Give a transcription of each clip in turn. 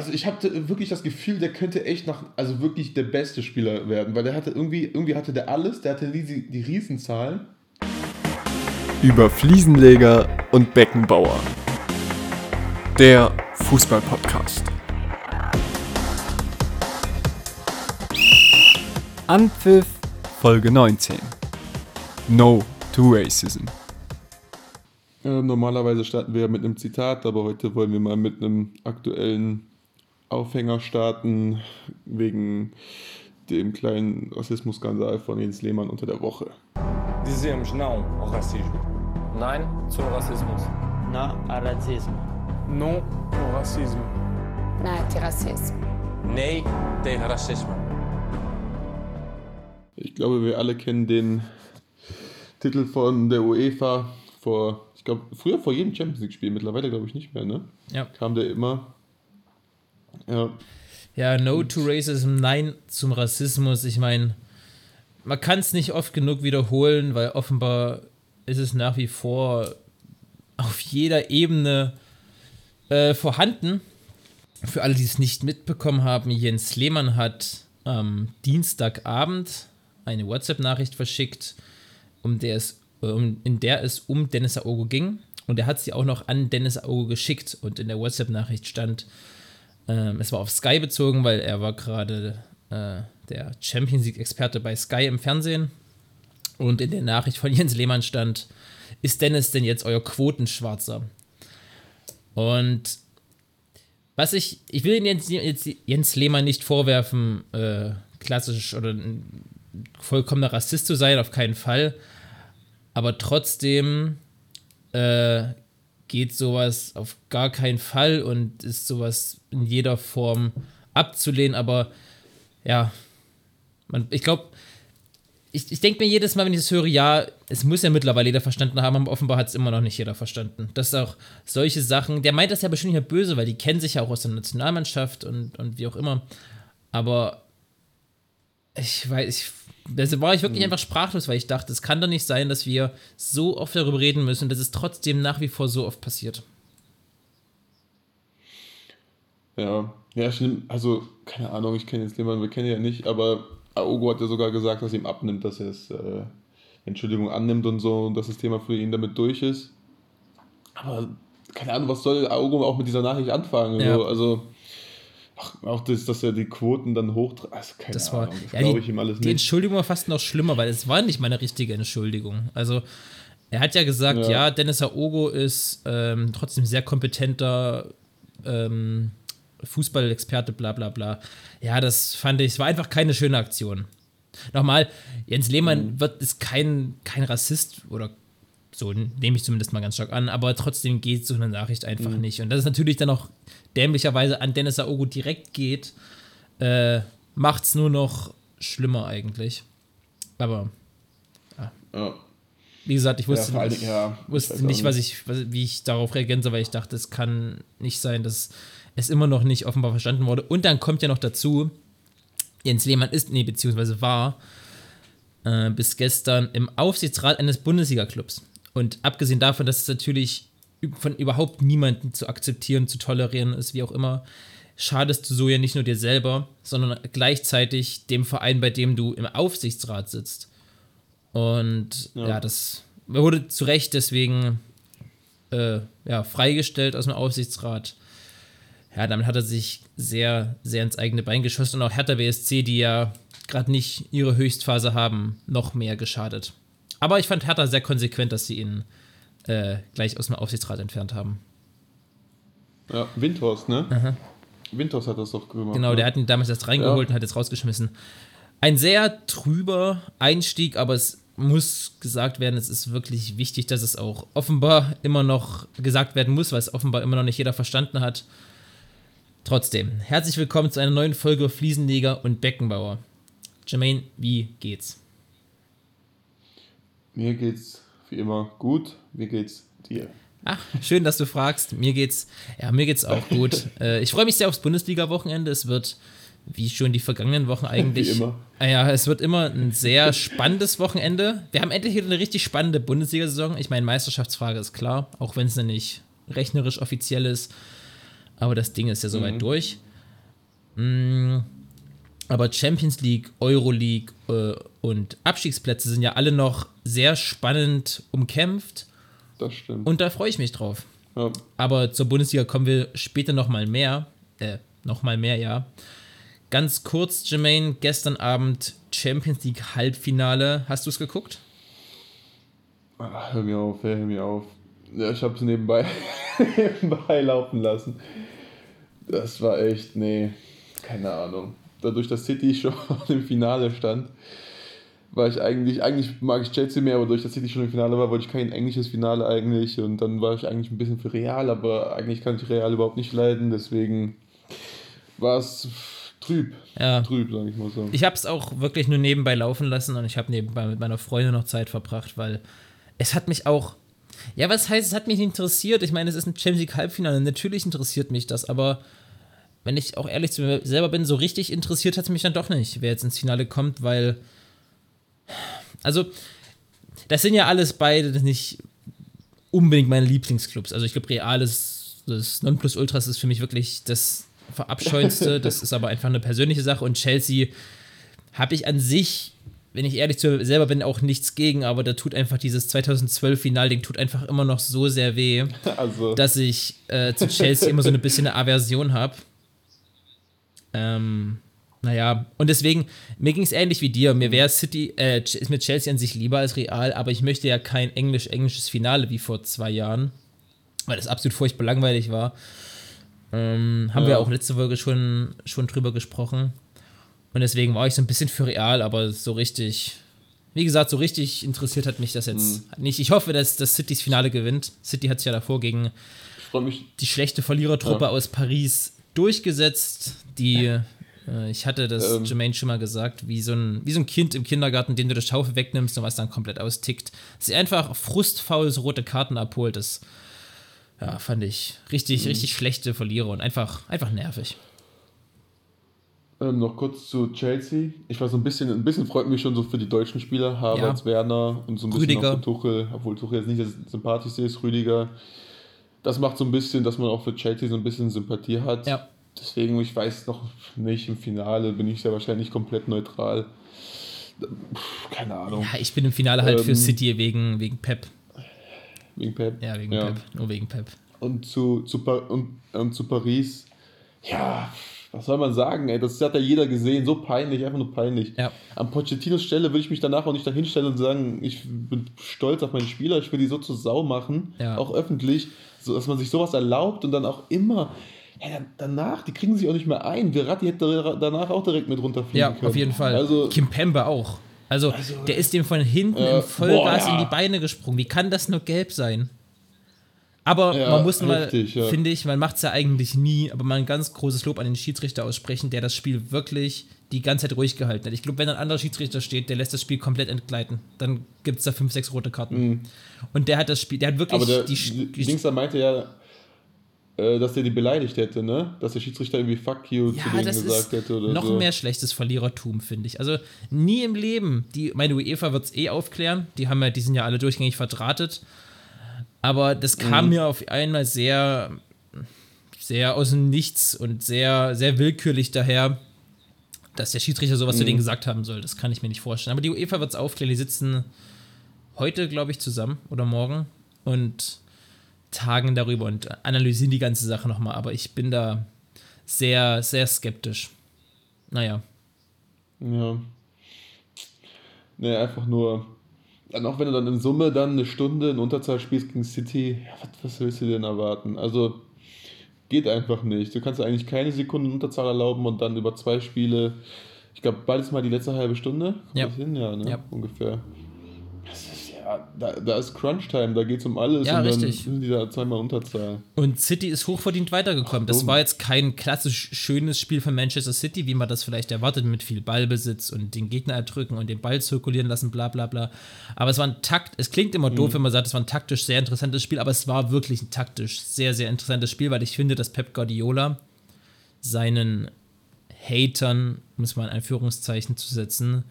also ich hatte wirklich das Gefühl, der könnte echt noch, also wirklich der beste Spieler werden, weil der hatte irgendwie, irgendwie hatte der alles, der hatte die, die Riesenzahlen. Über Fliesenleger und Beckenbauer. Der Fußballpodcast. Anpfiff Folge 19. No to Racism. Ja, normalerweise starten wir mit einem Zitat, aber heute wollen wir mal mit einem aktuellen Aufhänger starten, wegen dem kleinen Rassismusskandal von Jens Lehmann unter der Woche. Dizemos não ao racismo. Nein zum Rassismus. Não ao racismo. Non au racisme. Nein, til racisme. Nee tegen racisme. Ich glaube, wir alle kennen den Titel von der UEFA vor, ich glaube, früher vor jedem Champions League-Spiel, mittlerweile glaube ich nicht mehr, ne? Ja. Kam der immer. Ja. Ja, no to racism, nein zum Rassismus. Ich meine, man kann es nicht oft genug wiederholen, weil offenbar ist es nach wie vor auf jeder Ebene äh, vorhanden. Für alle, die es nicht mitbekommen haben, Jens Lehmann hat am Dienstagabend eine WhatsApp-Nachricht verschickt, um der es, um, in der es um Dennis Aogo ging. Und er hat sie auch noch an Dennis Aogo geschickt. Und in der WhatsApp-Nachricht stand, ähm, es war auf Sky bezogen, weil er war gerade äh, der Champions League-Experte bei Sky im Fernsehen. Und in der Nachricht von Jens Lehmann stand, ist Dennis denn jetzt euer Quotenschwarzer? Und was ich, ich will Jens, jetzt Jens Lehmann nicht vorwerfen, äh, klassisch oder ein vollkommener Rassist zu sein, auf keinen Fall. Aber trotzdem äh, geht sowas auf gar keinen Fall und ist sowas in jeder Form abzulehnen. Aber ja, man, ich glaube, ich, ich denke mir jedes Mal, wenn ich das höre, ja, es muss ja mittlerweile jeder verstanden haben, aber offenbar hat es immer noch nicht jeder verstanden. Dass auch solche Sachen, der meint das ja bestimmt nicht böse, weil die kennen sich ja auch aus der Nationalmannschaft und, und wie auch immer. Aber ich weiß, ich, da war ich wirklich einfach sprachlos, weil ich dachte, es kann doch nicht sein, dass wir so oft darüber reden müssen, dass es trotzdem nach wie vor so oft passiert. Ja, ja, stimmt. Also, keine Ahnung, ich kenne jetzt jemanden, wir kennen ihn ja nicht, aber Aogo hat ja sogar gesagt, dass ihm abnimmt, dass er es, äh, Entschuldigung, annimmt und so und dass das Thema für ihn damit durch ist. Aber, keine Ahnung, was soll Aogo auch mit dieser Nachricht anfangen? Ja. So, also, ach, auch das, dass er die Quoten dann hochtreibt. Also, keine Das war, Ahnung, das ja, glaube die, ich ihm alles die nicht. Entschuldigung war fast noch schlimmer, weil es war nicht meine richtige Entschuldigung. Also, er hat ja gesagt, ja, Ja. Dennis Aogo ist ähm, trotzdem sehr kompetenter ähm, Fußballexperte, bla bla bla. Ja, das fand ich, es war einfach keine schöne Aktion. Nochmal, Jens Lehmann Mhm. wird, ist kein, kein Rassist oder so, nehme ich zumindest mal ganz stark an, aber trotzdem geht so eine Nachricht einfach Mhm. nicht. Und dass es natürlich dann auch dämlicherweise an Dennis Aogo direkt geht, äh, macht es nur noch schlimmer eigentlich. Aber Ja. wie gesagt, ich Ja, wusste allen nicht, ja, ich wusste auch nicht, was ich, was, wie ich darauf reagieren soll, weil ich dachte, es kann nicht sein, dass es immer noch nicht offenbar verstanden wurde. Und dann kommt ja noch dazu, Jens Lehmann ist, nee, beziehungsweise war äh, bis gestern im Aufsichtsrat eines Bundesliga-Clubs. Und abgesehen davon, dass es natürlich von überhaupt niemandem zu akzeptieren, zu tolerieren ist, wie auch immer, schadest du so ja nicht nur dir selber, sondern gleichzeitig dem Verein, bei dem du im Aufsichtsrat sitzt. Und ja, Ja. das wurde zu Recht deswegen äh, ja, freigestellt aus dem Aufsichtsrat. Ja, damit hat er sich sehr, sehr ins eigene Bein geschossen und auch Hertha BSC, die ja gerade nicht ihre Höchstphase haben, noch mehr geschadet. Aber ich fand Hertha sehr konsequent, dass sie ihn äh, gleich aus dem Aufsichtsrat entfernt haben. Ja, Windhorst, ne? Windhorst hat das doch gemacht. Genau, ne? der hat ihn damals erst reingeholt Ja. und hat jetzt rausgeschmissen. Ein sehr trüber Einstieg, aber es muss gesagt werden, es ist wirklich wichtig, dass es auch offenbar immer noch gesagt werden muss, weil es offenbar immer noch nicht jeder verstanden hat. Trotzdem, herzlich willkommen zu einer neuen Folge Fliesenleger und Beckenbauer. Jermaine, wie geht's? Mir geht's wie immer gut. Wie geht's dir? Ach, schön, dass du fragst. Mir geht's, ja, mir geht's auch gut. äh, ich freue mich sehr aufs Bundesliga-Wochenende. Es wird, wie schon die vergangenen Wochen eigentlich. Wie immer. Ah Ja, es wird immer ein sehr spannendes Wochenende. Wir haben endlich wieder eine richtig spannende Bundesliga-Saison. Ich meine, Meisterschaftsfrage ist klar, auch wenn es noch nicht rechnerisch offiziell ist. Aber das Ding ist ja soweit durch. Mm, Aber Champions League, Euroleague äh, und Abstiegsplätze sind ja alle noch sehr spannend umkämpft Das stimmt. und da freue ich mich drauf. ja. Aber zur Bundesliga kommen wir später nochmal mehr. Äh, nochmal mehr, ja. Ganz kurz, Jermaine, gestern Abend Champions League Halbfinale. Hast du es geguckt? Ah, Hör mir auf, hör mir auf. Ja, ich habe es nebenbei, nebenbei laufen lassen. Das war echt, nee, keine Ahnung. Dadurch, dass City schon im Finale stand, war ich eigentlich, eigentlich mag ich Chelsea mehr, aber durch dass City schon im Finale war, wollte ich kein englisches Finale eigentlich und dann war ich eigentlich ein bisschen für Real, aber eigentlich kann ich Real überhaupt nicht leiden, deswegen war es trüb. Ja. Trüb, sag ich mal so. Ich habe es auch wirklich nur nebenbei laufen lassen und ich habe nebenbei mit meiner Freundin noch Zeit verbracht, weil es hat mich auch. Ja, was heißt, es hat mich interessiert? Ich meine, es ist ein Champions League Halbfinale. Natürlich interessiert mich das, aber wenn ich auch ehrlich zu mir selber bin, so richtig interessiert hat es mich dann doch nicht, wer jetzt ins Finale kommt, weil. Also, das sind ja alles beide nicht unbedingt meine Lieblingsclubs. Also, ich glaube, Real ist das Nonplusultras ist für mich wirklich das Verabscheuendste. das ist aber einfach eine persönliche Sache und Chelsea habe ich an sich, wenn ich ehrlich zu mir selber bin, auch nichts gegen, aber da tut einfach dieses 2012-Finalding tut einfach immer noch so sehr weh, Also, dass ich äh, zu Chelsea immer so eine bisschen eine Aversion habe. Ähm, naja, und deswegen, mir ging es ähnlich wie dir. Mir wäre City, äh, mir Chelsea an sich lieber als Real, aber ich möchte ja kein englisch-englisches Finale wie vor zwei Jahren, weil das absolut furchtbar langweilig war. Ähm, haben Ja. wir auch letzte Folge schon, schon drüber gesprochen. Und deswegen war ich so ein bisschen für Real, aber so richtig, wie gesagt, so richtig interessiert hat mich das jetzt nicht. Ich hoffe, dass das Citys Finale gewinnt. City hat sich ja davor gegen die schlechte Verlierertruppe Ja. aus Paris durchgesetzt, die, äh, ich hatte das Ähm. Jermaine schon mal gesagt, wie so, ein, wie so ein Kind im Kindergarten, dem du das Schaufel wegnimmst und was dann komplett austickt. Sie einfach frustfaul so rote Karten abholt, das ja, fand ich richtig, Mhm. richtig schlechte Verlierer und einfach, einfach nervig. Ähm, noch kurz zu Chelsea. Ich war so ein bisschen, ein bisschen freut mich schon so für die deutschen Spieler, Havertz, Ja. Werner und so ein bisschen Rüdiger. auch Tuchel, obwohl Tuchel jetzt nicht das sympathischste ist, Rüdiger. Das macht so ein bisschen, dass man auch für Chelsea so ein bisschen Sympathie hat. Ja. Deswegen, ich weiß noch nicht, im Finale bin ich sehr wahrscheinlich komplett neutral. Keine Ahnung, Ja, ich bin im Finale halt für Ähm. City wegen, wegen Pep. wegen Pep. Ja, wegen Ja. Pep. Nur wegen Pep. Und zu, zu, und, und zu Paris, ja, was soll man sagen, ey, das hat ja jeder gesehen, so peinlich, einfach nur peinlich. Ja. An Pochettinos Stelle würde ich mich danach auch nicht dahinstellen und sagen, ich bin stolz auf meine Spieler, ich will die so zur Sau machen, Ja. auch öffentlich, so dass man sich sowas erlaubt und dann auch immer, ja, danach, die kriegen sich auch nicht mehr ein. Verratti hätte danach auch direkt mit runterfliegen Ja, können. auf jeden Fall. Also, Kim Pembe auch. Also, der ist dem von hinten Äh, im Vollgas boah, ja. in die Beine gesprungen. Wie kann das nur gelb sein? Aber Ja, man muss mal, ja. finde ich, man macht es ja eigentlich nie, aber mal ein ganz großes Lob an den Schiedsrichter aussprechen, der das Spiel wirklich die ganze Zeit ruhig gehalten hat. Ich glaube, wenn ein anderer Schiedsrichter steht, der lässt das Spiel komplett entgleiten. Dann gibt es da fünf, sechs rote Karten. Und der hat das Spiel, der hat wirklich Mhm. aber der die, die, die, Dings da meinte ja, dass der die beleidigt hätte, ne? Dass der Schiedsrichter irgendwie fuck you zu Ja, denen das gesagt hätte oder noch so. mehr schlechtes Verlierertum, finde ich. Also nie im Leben. Die, meine UEFA wird es eh aufklären. Die haben ja, die sind ja alle durchgängig verdrahtet. Aber das kam Mhm. mir auf einmal sehr, sehr aus dem Nichts und sehr, sehr willkürlich daher, dass der Schiedsrichter sowas Mhm. zu denen gesagt haben soll. Das kann ich mir nicht vorstellen. Aber die UEFA wird es aufklären. Die sitzen heute, glaube ich, zusammen oder morgen und tagen darüber und analysieren die ganze Sache nochmal. Aber ich bin da sehr, sehr skeptisch. Naja. Ja. Nee, einfach nur. Dann auch wenn du dann in Summe dann eine Stunde in Unterzahl spielst gegen City, ja, was, was willst du denn erwarten? Also, geht einfach nicht. Du kannst eigentlich keine Sekunde in Unterzahl erlauben und dann über zwei Spiele, ich glaube, beides mal die letzte halbe Stunde. Ja. hin? Ja, ne? Ja. Ungefähr. Das ist ja, da, da ist Crunch-Time, da geht es um alles Ja, und dann richtig. sind die da zweimal Unterzahl. Und City ist hochverdient weitergekommen. Das dumm. war jetzt kein klassisch schönes Spiel von Manchester City, wie man das vielleicht erwartet, mit viel Ballbesitz und den Gegner erdrücken und den Ball zirkulieren lassen, bla bla bla. Aber es war ein Takt, es klingt immer doof, wenn man sagt, es war ein taktisch sehr interessantes Spiel, aber es war wirklich ein taktisch sehr, sehr interessantes Spiel, weil ich finde, dass Pep Guardiola seinen Hatern, um es mal in Anführungszeichen zu setzen,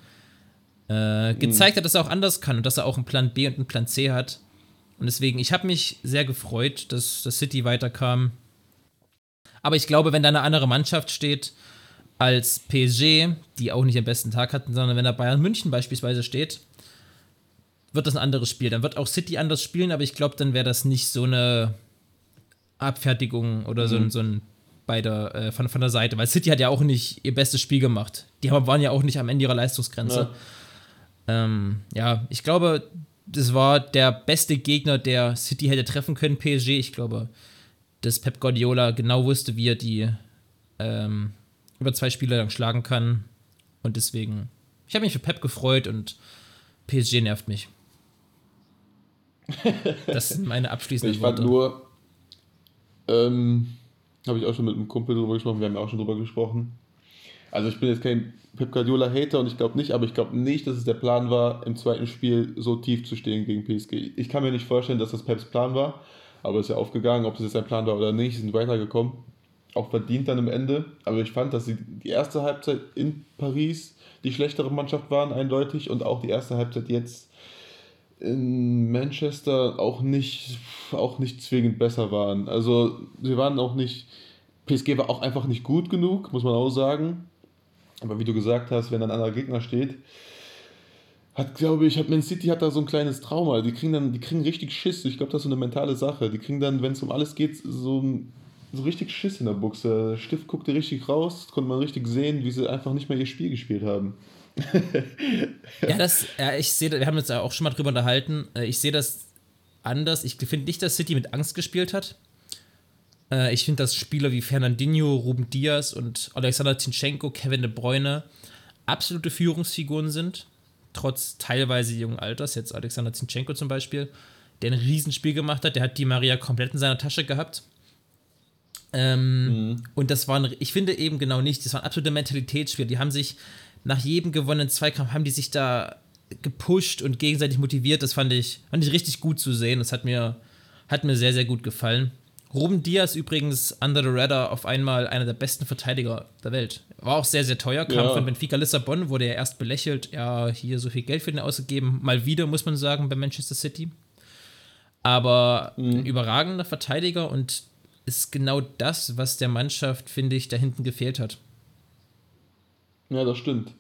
äh, gezeigt hat, dass er auch anders kann und dass er auch einen Plan B und einen Plan C hat. Und deswegen, ich habe mich sehr gefreut, dass das City weiterkam. Aber ich glaube, wenn da eine andere Mannschaft steht, als PSG, die auch nicht den besten Tag hatten, sondern wenn da Bayern München beispielsweise steht, wird das ein anderes Spiel. Dann wird auch City anders spielen, aber ich glaube, dann wäre das nicht so eine Abfertigung oder so, ein, so ein bei der, äh, von, von der Seite, weil City hat ja auch nicht ihr bestes Spiel gemacht. Die haben, waren ja auch nicht am Ende ihrer Leistungsgrenze. Ja, ähm, ja ich glaube, das war der beste Gegner, der City hätte treffen können, PSG. Ich glaube, dass Pep Guardiola genau wusste, wie er die ähm, über zwei Spiele lang schlagen kann. Und deswegen, ich habe mich für Pep gefreut und PSG nervt mich. Das sind meine abschließenden Ich fand Worte. nur, ähm, habe ich auch schon mit einem Kumpel drüber gesprochen, wir haben ja auch schon drüber gesprochen. Also ich bin jetzt kein Pep Guardiola-Hater und ich glaube nicht, aber ich glaube nicht, dass es der Plan war, im zweiten Spiel so tief zu stehen gegen PSG. Ich kann mir nicht vorstellen, dass das Peps Plan war, aber ist ja aufgegangen, ob das jetzt sein Plan war oder nicht, sind weitergekommen. Auch verdient dann am Ende. Aber ich fand, dass sie die erste Halbzeit in Paris die schlechtere Mannschaft waren, eindeutig, und auch die erste Halbzeit jetzt in Manchester auch nicht, auch nicht zwingend besser waren. Also sie waren auch nicht, PSG war auch einfach nicht gut genug, muss man auch sagen. Aber wie du gesagt hast, wenn ein anderer Gegner steht, hat, glaube ich, hat Man City hat da so ein kleines Trauma. Die kriegen dann, die kriegen richtig Schiss. Ich glaube, das ist so eine mentale Sache. Die kriegen dann, wenn es um alles geht, so, so richtig Schiss in der Buchse. Der Stift guckte richtig raus, konnte man richtig sehen, wie sie einfach nicht mehr ihr Spiel gespielt haben. Ja, das, ja, ich sehe, wir haben uns ja auch schon mal drüber unterhalten. Äh, Ich sehe das anders. Ich finde nicht, dass City mit Angst gespielt hat. Äh, Ich finde, dass Spieler wie Fernandinho, Ruben Diaz und Alexander Zinchenko, Kevin De Bruyne absolute Führungsfiguren sind. Trotz teilweise jungen Alters. Jetzt Alexander Zinchenko zum Beispiel, der ein Riesenspiel gemacht hat. Der hat die Maria komplett in seiner Tasche gehabt. Ähm, Und das waren, ich finde eben genau nicht, das waren absolute Mentalitätsspiele. Die haben sich nach jedem gewonnenen Zweikampf, haben die sich da gepusht und gegenseitig motiviert. Das fand ich, fand ich richtig gut zu sehen. Das hat mir, hat mir sehr, sehr gut gefallen. Ruben Diaz übrigens under the radar auf einmal einer der besten Verteidiger der Welt. War auch sehr, sehr teuer, kam Ja. von Benfica Lissabon, wurde er erst belächelt. Ja, hier so viel Geld für den ausgegeben. Mal wieder, muss man sagen, bei Manchester City. Aber ein überragender Verteidiger und ist genau das, was der Mannschaft, finde ich, da hinten gefehlt hat. Ja, das stimmt.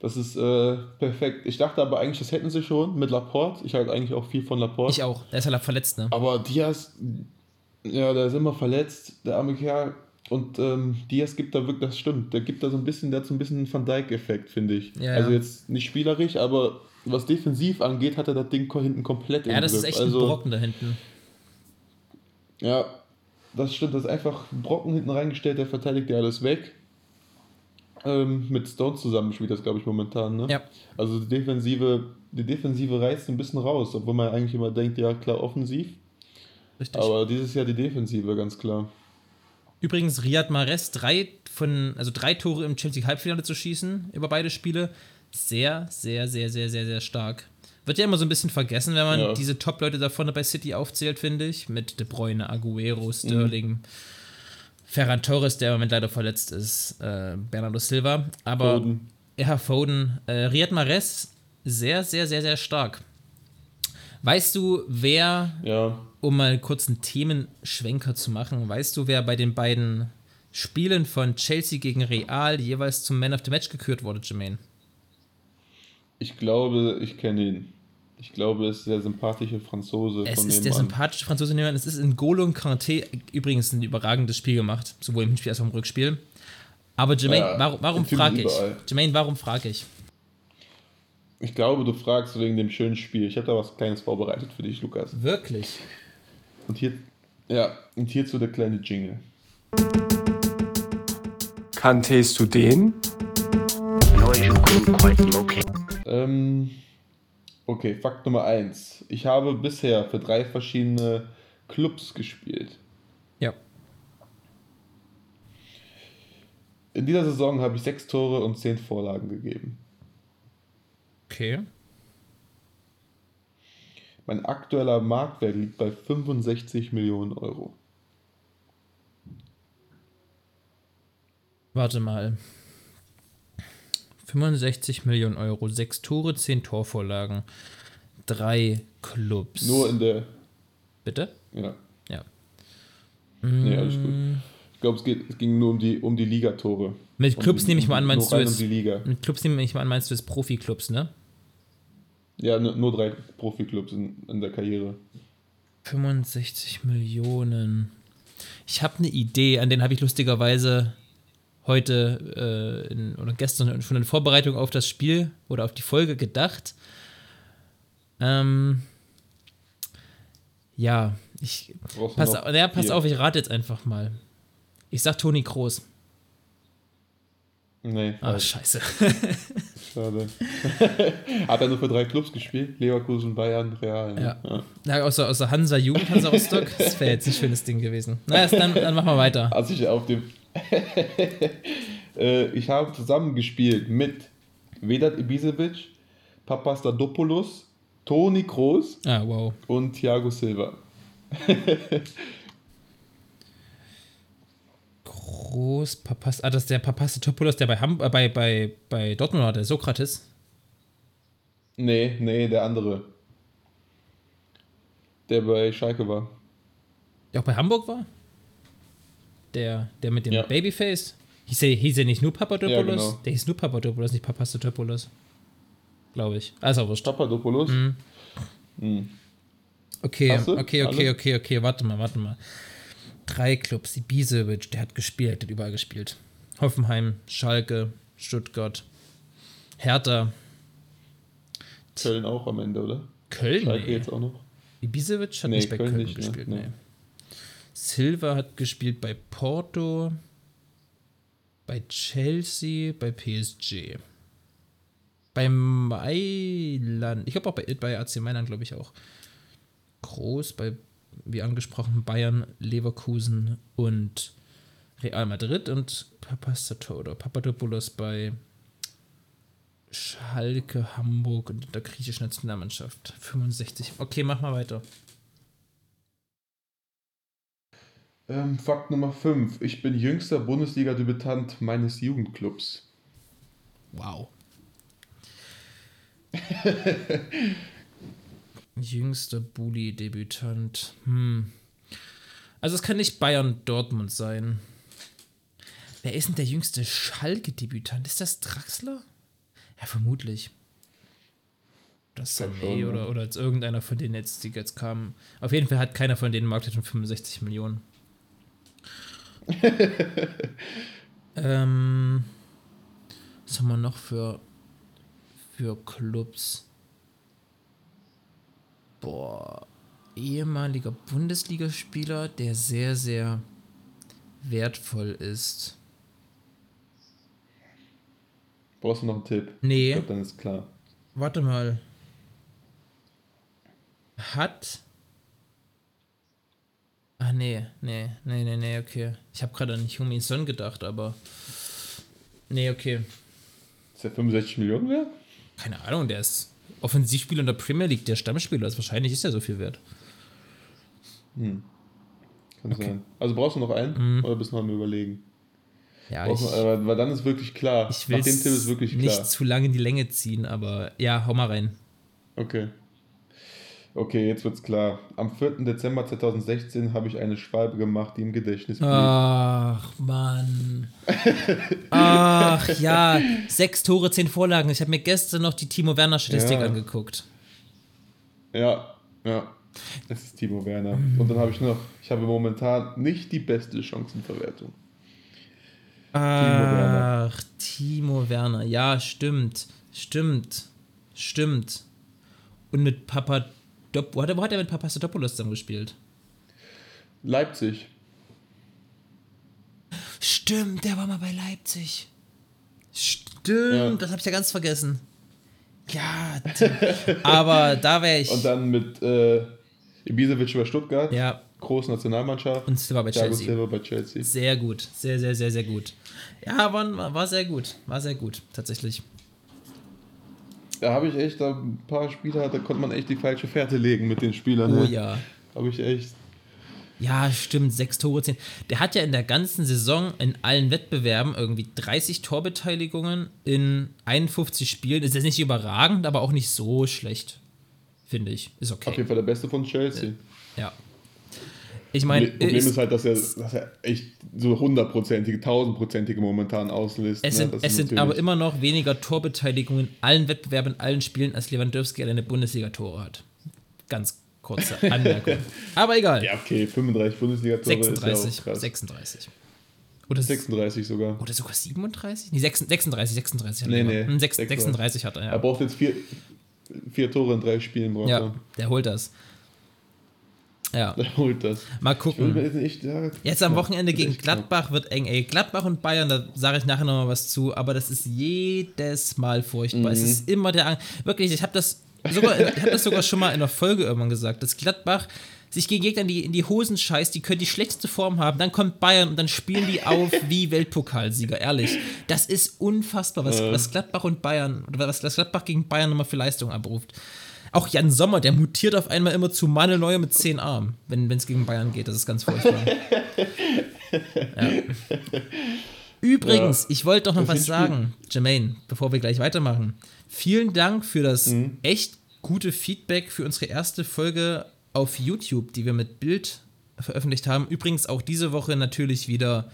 Das ist äh, perfekt. Ich dachte aber eigentlich, das hätten sie schon mit Laporte. Ich halte eigentlich auch viel von Laporte. Ich auch. Der ist halt verletzt, ne? Aber Diaz, ja, der ist immer verletzt, der arme Kerl. Und ähm, Diaz gibt da wirklich, das stimmt, der gibt da so ein bisschen, der hat so ein bisschen einen Van Dijk-Effekt, finde ich. Ja, also ja. jetzt nicht spielerisch, aber was defensiv angeht, hat er das Ding hinten komplett Ja, das Griff. ist echt also, ein Brocken da hinten. Ja, das stimmt, das ist einfach ein Brocken hinten reingestellt, der verteidigt ja alles weg. Ähm, mit Stones zusammen spielt das, glaube ich, momentan, ne? Ja. Also die Defensive, die Defensive reißt ein bisschen raus, obwohl man eigentlich immer denkt, ja klar, offensiv. Richtig. Aber dieses Jahr die Defensive, ganz klar. Übrigens, Riyad Mahrez, drei von, also drei Tore im Chelsea Halbfinale zu schießen über beide Spiele. Sehr, sehr, sehr, sehr, sehr, sehr stark. Wird ja immer so ein bisschen vergessen, wenn man Ja. diese Top-Leute da vorne bei City aufzählt, finde ich. Mit De Bruyne, Aguero, Sterling, Ferran Torres, der im Moment leider verletzt ist, äh, Bernardo Silva. Aber Foden. ja, Foden. Äh, Riyad Mahrez, sehr, sehr, sehr, sehr stark. Weißt du, wer Ja. um mal kurz einen Themenschwenker zu machen, weißt du, wer bei den beiden Spielen von Chelsea gegen Real jeweils zum Man of the Match gekürt wurde, Jermaine? Ich glaube, ich kenne ihn. Ich glaube, es ist der sympathische Franzose Es von ist der nebenan. sympathische Franzose nebenan. Es ist in Golo Kanté übrigens ein überragendes Spiel gemacht, sowohl im Hinspiel als auch im Rückspiel. Aber Jermaine, Ja, warum, warum frage ich? Jermaine, warum frage ich? Ich glaube, du fragst wegen dem schönen Spiel. Ich habe da was Kleines vorbereitet für dich, Lukas. Wirklich? Und hier, ja, und hierzu der kleine Jingle. Kanntest du den? Ähm, okay, Fakt Nummer 1. Ich habe bisher für drei verschiedene Clubs gespielt. Ja. In dieser Saison habe ich sechs Tore und zehn Vorlagen gegeben. Okay. Mein aktueller Marktwert liegt bei 65 Millionen Euro. Warte mal. 65 Millionen Euro, sechs Tore, zehn Torvorlagen, drei Clubs. Nur in der, Bitte? ja, Ja. nee, alles gut. Ich glaube, es, es ging nur um die, um die Ligatore. Mit Um Clubs die- nehme ich mal an, meinst du jetzt. um die Liga. Mit Clubs nehme ich mal an, meinst du jetzt Profi-Clubs, ne? Ja, nur, drei Profiklubs in, in der Karriere. 65 Millionen. Ich habe eine Idee, an den habe ich lustigerweise heute äh, in, oder gestern schon in Vorbereitung auf das Spiel oder auf die Folge gedacht. Ähm, ja, ich pass, ja, pass auf, ich rate jetzt einfach mal. Ich sag Toni Kroos. Nee, falsch. scheiße. schade. Hat er nur für drei Clubs gespielt? Leverkusen, Bayern, Real. ne? Ja. Ja, außer, außer Hansa Jugend, Hansa Rostock. Das wäre jetzt ein schönes Ding gewesen. Na, erst dann, dann machen wir weiter. Als ich auf dem. äh, ich habe zusammengespielt mit Vedat Ibisevic, Papastadopoulos, Toni Kroos Ah, wow. und Thiago Silva. Groß Papas. Ah, das ist der Papastopoulos, der bei, Ham äh, bei, bei, bei Dortmund war, der Sokrates. Nee, nee, der andere. Der bei Schalke war. Der auch bei Hamburg war? Der, der mit dem Ja. Babyface? Hieß er, hieß er nicht nur Papadopoulos? Ja, genau. Der hieß nur Papadopoulos, nicht Papastopoulos. Glaube ich. Also wurscht. Papadopoulos. Mhm. Hm. Okay, okay, okay, okay, okay, warte mal, warte mal. Drei Clubs, Ibisevic, der hat gespielt, der hat überall gespielt. Hoffenheim, Schalke, Stuttgart, Hertha, Köln auch am Ende, oder? Köln. Schalke Nee. jetzt auch noch. Ibisevic hat Nee, nicht bei Köln Köln nicht, ne? gespielt, Nee. nee. Silva hat gespielt bei Porto, bei Chelsea, bei PSG. Bei Mailand, ich glaube auch bei, bei AC Mailand, glaube ich auch. Groß bei, wie angesprochen, Bayern, Leverkusen und Real Madrid und Papastato Papadopoulos bei Schalke, Hamburg und der griechischen Nationalmannschaft. 65. Okay, mach mal weiter. Ähm, Fakt Nummer 5. Ich bin jüngster Bundesliga-Debütant meines Jugendclubs. Wow. Jüngster Bully-Debütant. Hm. Also es kann nicht Bayern Dortmund sein. Wer ist denn der jüngste Schalke-Debütant? Ist das Draxler? Ja, vermutlich. Das Sané schon, ja. oder, oder jetzt irgendeiner von denen jetzt, die jetzt kamen. Auf jeden Fall hat keiner von denen Marktwert von 65 Millionen. ähm, was haben wir noch für, für Clubs? Boah, ehemaliger Bundesligaspieler, der sehr, sehr wertvoll ist. Brauchst du noch einen Tipp? Nee. Ich glaub, dann ist klar. Warte mal. Hat. Ah, nee, nee, nee, nee, nee, okay. Ich habe gerade an Humin Son gedacht, aber. Nee, okay. Ist der 65 Millionen wert? Keine Ahnung, der ist Offensivspieler in der Premier League, der Stammspieler ist. Wahrscheinlich ist er so viel wert. Kann sein. Also brauchst du noch einen? Oder bist du noch am Überlegen? Ja, ich, aber, weil dann ist wirklich klar. ich will Nach dem Tipp ist wirklich klar. nicht zu lange in die Länge ziehen, aber ja, hau mal rein. Okay. Okay, jetzt wird's klar. Am 4. Dezember 2016 habe ich eine Schwalbe gemacht, die im Gedächtnis blieb. Ach, Mann. Ach, ja. Sechs Tore, zehn Vorlagen. Ich habe mir gestern noch die Timo Werner-Statistik Ja. angeguckt. Ja, ja. Es ist Timo Werner. Und dann habe ich noch, ich habe momentan nicht die beste Chancenverwertung. Werner. Ach, Timo Werner. Ja, stimmt. Stimmt. Stimmt. Und mit Papa wo hat er, wo hat er mit Papastatopoulos zusammen gespielt? Leipzig. Stimmt, der war mal bei Leipzig. Stimmt, Ja. das habe ich ja ganz vergessen. Ja, aber da wäre ich. Und dann mit äh, Ibisevic bei Stuttgart. ja, Große Nationalmannschaft. und Silva bei Thiago Chelsea. Silva bei Chelsea. Sehr gut, sehr, sehr, sehr, sehr gut. Ja, war, war sehr gut, war sehr gut, tatsächlich. Da habe ich echt da ein paar Spieler, da konnte man echt die falsche Fährte legen mit den Spielern. Oh ne? ja. Habe ich echt. Ja, stimmt, sechs Tore, zehn. Der hat ja in der ganzen Saison in allen Wettbewerben irgendwie 30 Torbeteiligungen in 51 Spielen. Ist jetzt nicht überragend, aber auch nicht so schlecht, finde ich. Ist Auf okay. jeden Fall der Beste von Chelsea. Ja. Ich meine, Problem ist- ist halt, dass er, dass er echt so hundertprozentige, tausendprozentige momentan auslässt. Es ne? sind, Das es sind aber immer noch weniger Torbeteiligungen in allen Wettbewerben, in allen Spielen, als Lewandowski alleine Bundesliga-Tore hat. Ganz kurze Anmerkung. aber egal. Ja, okay, 35 Bundesliga-Tore ist ja 36, auch krass. 36. Oder, 36 sogar. oder sogar 37? Nee, 36, 36 hat Nee, er. nee, Hm, sechs- 36. 36 hat er, Er ja. braucht jetzt vier, vier Tore in drei Spielen. Ja, der holt das. Ja. Der holt das. mal gucken. jetzt nicht sagen. Jetzt am Wochenende gegen echt. Gladbach wird eng, ey. Gladbach und Bayern, da sage ich nachher nochmal was zu, aber das ist jedes Mal furchtbar. Es Mhm. ist immer der Ang Wirklich, ich habe das sogar, ich hab das sogar schon mal in der Folge irgendwann gesagt, dass Gladbach sich gegen Gegner in die, in die Hosen scheißt, die können die schlechteste Form haben, dann kommt Bayern und dann spielen die auf wie Weltpokalsieger, ehrlich. Das ist unfassbar, was, was Gladbach und Bayern, oder was, was Gladbach gegen Bayern immer für Leistung abruft. Auch Jan Sommer, der mutiert auf einmal immer zu Manuel Neuer mit 10 Armen, wenn es gegen Bayern geht. Das ist ganz furchtbar. Übrigens, ich wollte doch noch Das was sagen, Jermaine, bevor wir gleich weitermachen. Vielen Dank für das Mhm. echt gute Feedback für unsere erste Folge auf YouTube, die wir mit Bild veröffentlicht haben. Übrigens auch diese Woche natürlich wieder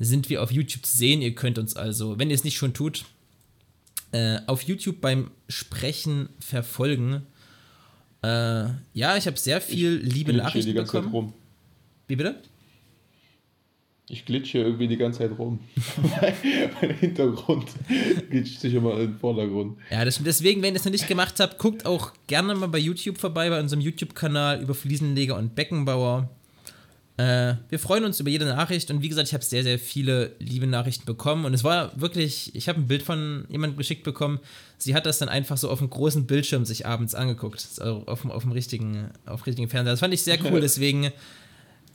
sind wir auf YouTube zu sehen. Ihr könnt uns also, wenn ihr es nicht schon tut, äh, auf YouTube beim Sprechen verfolgen. Äh, ja, ich habe sehr viel liebe Glitsche Nachrichten die ganze Zeit bekommen. rum. Wie bitte? Ich glitsche irgendwie die ganze Zeit rum. mein Hintergrund glitscht sich immer in den Vordergrund. Ja, das, deswegen, wenn ihr es noch nicht gemacht habt, guckt auch gerne mal bei YouTube vorbei, bei unserem YouTube-Kanal über Fliesenleger und Beckenbauer. Äh, wir freuen uns über jede Nachricht und wie gesagt, ich habe sehr, sehr viele liebe Nachrichten bekommen und es war wirklich, ich habe ein Bild von jemandem geschickt bekommen, sie hat das dann einfach so auf dem großen Bildschirm sich abends angeguckt, also auf, dem- auf dem richtigen, auf richtigen Fernseher. Das fand ich sehr cool, deswegen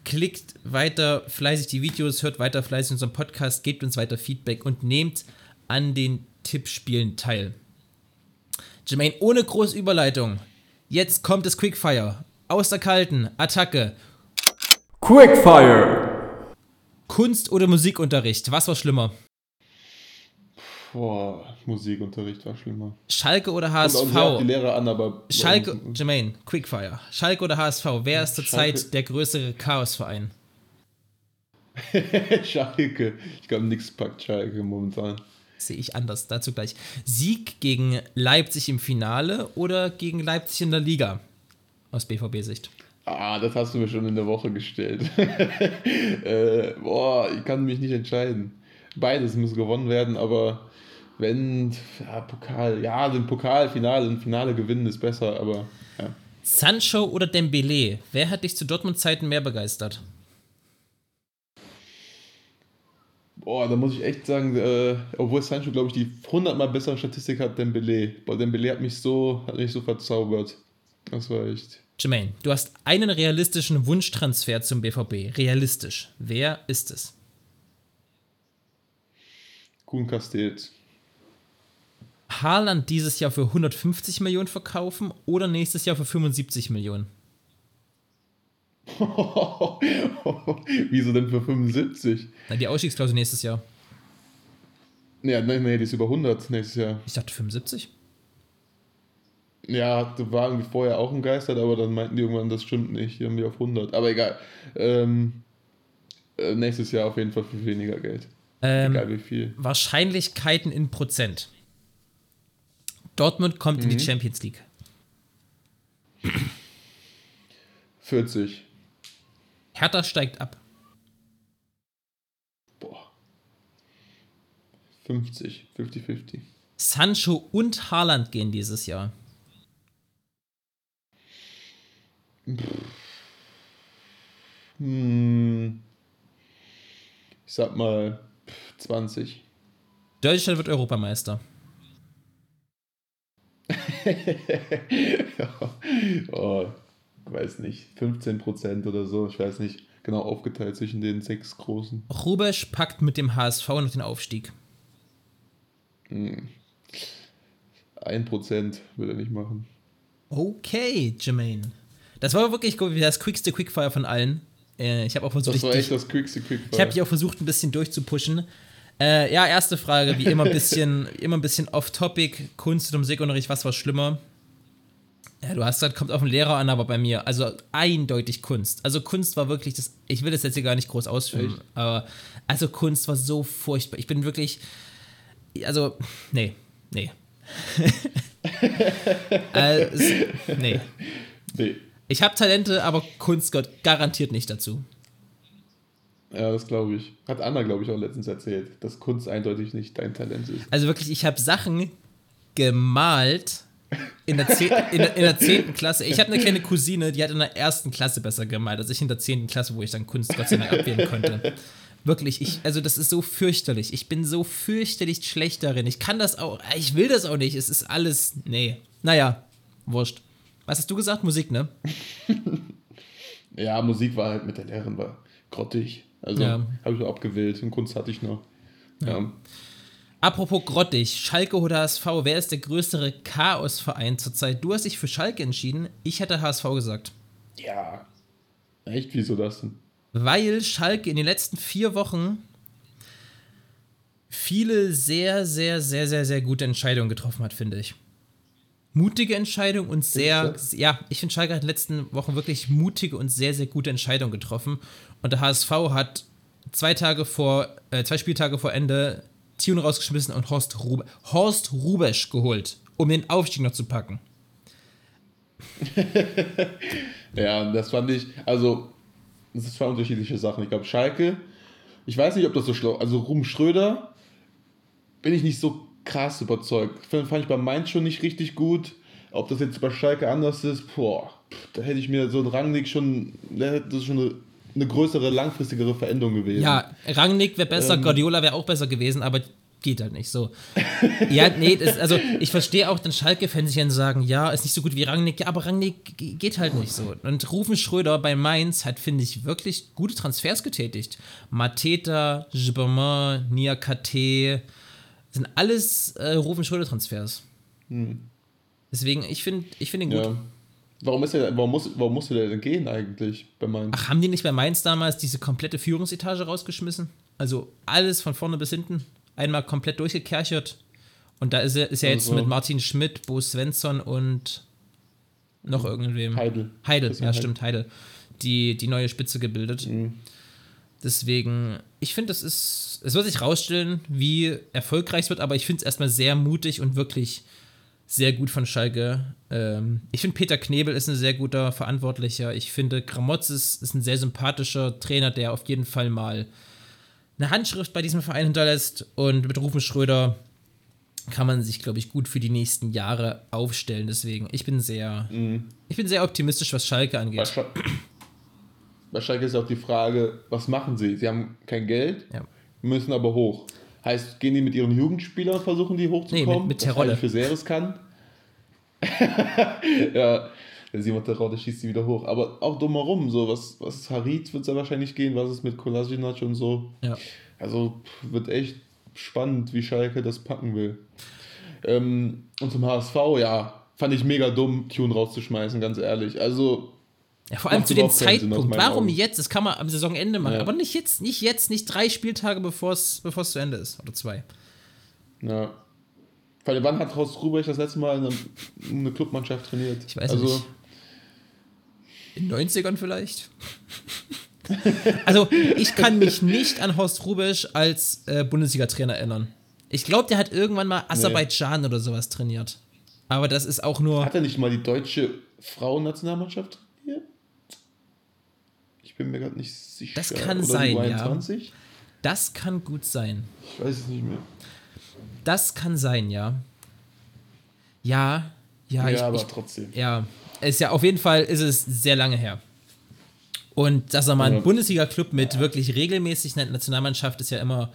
klickt weiter fleißig die Videos, hört weiter fleißig unseren Podcast, gebt uns weiter Feedback und nehmt an den Tippspielen teil. Jermaine, ohne große Überleitung. Jetzt kommt das Quickfire. Aus der kalten Attacke. Quickfire. Kunst- oder Musikunterricht. Was war schlimmer? Boah, Musikunterricht war schlimmer. Schalke oder Kommt auch sehr auf die HSV? Lehrer an, aber. Schalke, Jermaine, Quickfire. Schalke oder HSV? Wer ist zurzeit Schalke. der größere Chaosverein? Schalke. Ich glaube, nichts packt Schalke momentan. Sehe ich anders. Dazu gleich. Sieg gegen Leipzig im Finale oder gegen Leipzig in der Liga? Aus BVB-Sicht. Ah, das hast du mir schon in der Woche gestellt. äh, boah, ich kann mich nicht entscheiden. Beides muss gewonnen werden, aber wenn, ja, Pokal, ja, den Pokalfinale, ein Finale gewinnen ist besser, aber ja. Sancho oder Dembele? Wer hat dich zu Dortmund-Zeiten mehr begeistert? Boah, da muss ich echt sagen, äh, obwohl Sancho, glaube ich, die 100 mal bessere Statistik hat, Dembele. Boah, Dembele hat mich so, hat mich so verzaubert. Das war echt. Jermaine, du hast einen realistischen Wunschtransfer zum BVB. Realistisch. Wer ist es? Kuhn Castells. Haaland dieses Jahr für 150 Millionen verkaufen oder nächstes Jahr für 75 Millionen? Wieso denn für 75? Na, die Ausstiegsklausel nächstes Jahr. Ja, nee, nee, die ist über 100 nächstes Jahr. Ich dachte 75. Ja, da war irgendwie vorher auch entgeistert, aber dann meinten die irgendwann, das stimmt nicht, die haben die auf 100. Aber egal. Ähm, äh, nächstes Jahr auf jeden Fall für weniger Geld. Ähm, Egal wie viel. Wahrscheinlichkeiten in Prozent. Dortmund kommt in die Champions League. 40. Hertha steigt ab. Boah. 50. 50-50. Sancho und Haaland gehen dieses Jahr. Hm. Ich sag mal 20. Deutschland wird Europameister. oh, weiß nicht. 15% oder so. Ich weiß nicht. Genau aufgeteilt zwischen den sechs großen. Rubesch packt mit dem HSV noch den Aufstieg. 1% will er nicht machen. Okay, Jermaine. Das war wirklich das quickste Quickfire von allen. Äh, ich habe auch versucht, Das war echt das quickste Quickfire. Ich habe dich auch versucht, ein bisschen durchzupushen. Äh, ja, erste Frage, wie immer ein bisschen, immer ein bisschen off-topic. Kunst und Musikunterricht, was war schlimmer? Ja, du hast gesagt, kommt auf den Lehrer an, aber bei mir, also eindeutig Kunst. Also Kunst war wirklich das, ich will das jetzt hier gar nicht groß ausfüllen, aber also Kunst war so furchtbar. Ich bin wirklich, also, nee, nee. also, nee. Nee. Ich habe Talente, aber Kunst gehört garantiert nicht dazu. Ja, das glaube ich. Hat Anna, glaube ich, auch letztens erzählt, dass Kunst eindeutig nicht dein Talent ist. Also wirklich, ich habe Sachen gemalt in der, zehn, in, der, in der 10. Klasse. Ich habe eine kleine Cousine, die hat in der ersten Klasse besser gemalt als ich in der 10. Klasse, wo ich dann Kunst Gott sei Dank abwählen konnte. Wirklich, ich, also das ist so fürchterlich. Ich bin so fürchterlich schlecht darin. Ich kann das auch, ich will das auch nicht. Es ist alles, nee. Naja, wurscht. Was hast du gesagt? Musik, ne? Ja, Musik war halt mit der Lehrerin war grottig. Also Ja. habe ich nur abgewählt und Kunst hatte ich noch. Ja. Apropos grottig, Schalke oder HSV, wer ist der größere Chaosverein zurzeit? Du hast dich für Schalke entschieden, ich hätte HSV gesagt. ja. Echt, wieso das denn? weil Schalke in den letzten vier Wochen viele sehr, sehr, sehr, sehr, sehr gute Entscheidungen getroffen hat, finde ich. Mutige Entscheidungen und sehr, Findest ja, ich finde Schalke hat in den letzten Wochen wirklich mutige und sehr, sehr gute Entscheidungen getroffen. Und der HSV hat zwei Tage vor, äh, zwei Spieltage vor Ende Thion rausgeschmissen und Horst, Rube, Horst Rubesch geholt, um den Aufstieg noch zu packen. Ja, das fand ich, also, das sind zwei unterschiedliche Sachen. Ich glaube, Schalke, ich weiß nicht, ob das so schlau Also, Ruben Schröder bin ich nicht so krass überzeugt. Fand, fand ich bei Mainz schon nicht richtig gut. Ob das jetzt bei Schalke anders ist, boah, da hätte ich mir so einen Rangnick schon, da hätte das schon eine, eine größere, langfristigere Veränderung gewesen. Ja, Rangnick wäre besser, Ähm. Guardiola wäre auch besser gewesen, aber geht halt nicht so. ja, nee, das, also ich verstehe auch den Schalke-Fans, die dann sagen, ja, ist nicht so gut wie Rangnick, ja, aber Rangnick geht halt nicht so. Und Rufen Schröder bei Mainz hat, finde ich, wirklich gute Transfers getätigt. Mateta, Gibbermann, Niakate, sind alles äh, Rufen Schröder-Transfers. Deswegen, ich finde ich find ihn gut. Hm. Ja. Warum, ist er, warum, muss, warum musste der denn gehen eigentlich bei Mainz? Ach, haben die nicht bei Mainz damals diese komplette Führungsetage rausgeschmissen? Also alles von vorne bis hinten einmal komplett durchgekerchert. Und da ist er, ist er jetzt Also- mit Martin Schmidt, Bo Svensson und noch irgendwem. Heidel. Heidel, ja, Heidel. stimmt, Heidel. Die, die neue Spitze gebildet. Mhm. Deswegen, ich finde, das ist, es wird sich rausstellen, wie erfolgreich es wird, aber ich finde es erstmal sehr mutig und wirklich sehr gut von Schalke. Ähm, ich finde, Peter Knebel ist ein sehr guter Verantwortlicher. Ich finde, Gramotz ist, ist ein sehr sympathischer Trainer, der auf jeden Fall mal eine Handschrift bei diesem Verein hinterlässt. Und mit Rufen Schröder kann man sich, glaube ich, gut für die nächsten Jahre aufstellen. Deswegen, ich bin sehr, ich bin sehr optimistisch, was Schalke angeht. Schal bei Schalke ist auch die Frage, was machen sie? Sie haben kein Geld, Ja. müssen aber hoch. Heißt, gehen die mit ihren Jugendspielern und versuchen die hochzukommen? Nee, mit- mit ich für sehr riskant. ja, der Simon Terodde schießt sie wieder hoch. Aber auch drumherum, so, was, was ist Harit, wird es ja wahrscheinlich gehen, was ist mit Kolasinac und so. Ja. Also wird echt spannend, wie Schalke das packen will. Ähm, und zum HSV, ja, fand ich mega dumm, Tune rauszuschmeißen, ganz ehrlich. Also, Ja, vor allem Macht zu dem Zeitpunkt. Warum Augen. jetzt? Das kann man am Saisonende machen. Ja. Aber nicht jetzt, nicht jetzt, nicht drei Spieltage, bevor es zu Ende ist. Oder zwei. Ja. Allem, wann hat Horst Rubesch das letzte Mal eine, eine Clubmannschaft trainiert? Ich weiß also, nicht. In den 90ern vielleicht? also, ich kann mich nicht an Horst Rubisch als äh, Bundesliga-Trainer erinnern. Ich glaube, der hat irgendwann mal Aserbaidschan oder sowas trainiert. Aber das ist auch nur. Hat er nicht mal die deutsche Frauennationalmannschaft trainiert? Ich bin mir gerade nicht sicher. Das kann Oder sein, die ja. U21? Das kann gut sein. Ich weiß es nicht mehr. Das kann sein, ja. Ja, ja, Ja, ich, aber ich, trotzdem. Ja, ist ja auf jeden Fall ist es sehr lange her. Und dass er mal Ja. einen Bundesliga-Club mit wirklich regelmäßig einer Nationalmannschaft ist ja immer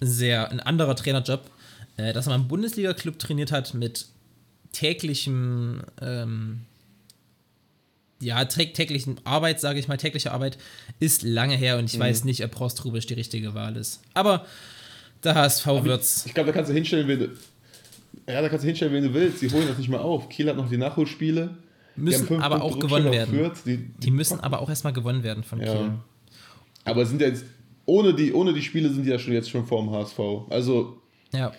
sehr ein anderer Trainerjob. Äh, dass er mal einen Bundesliga-Club trainiert hat mit täglichem, ähm, ja, tä- täglichen Arbeit, sage ich mal, tägliche Arbeit, ist lange her Mhm. und ich weiß nicht, ob Horst Rubisch die richtige Wahl ist. Aber der HSV wird's. Ich glaube, da kannst du hinstellen, wen du. Ja, da kannst du hinstellen, wen du willst. Die holen das nicht mal auf. Kiel hat noch die Nachholspiele. Die Müssen fünf aber auch gewonnen werden. Fürth. Die, Die müssen aber auch erstmal gewonnen werden von Kiel. Ja. Aber sind ja jetzt. Ohne die, ohne die Spiele sind die ja schon jetzt schon vorm HSV. Also, Ja.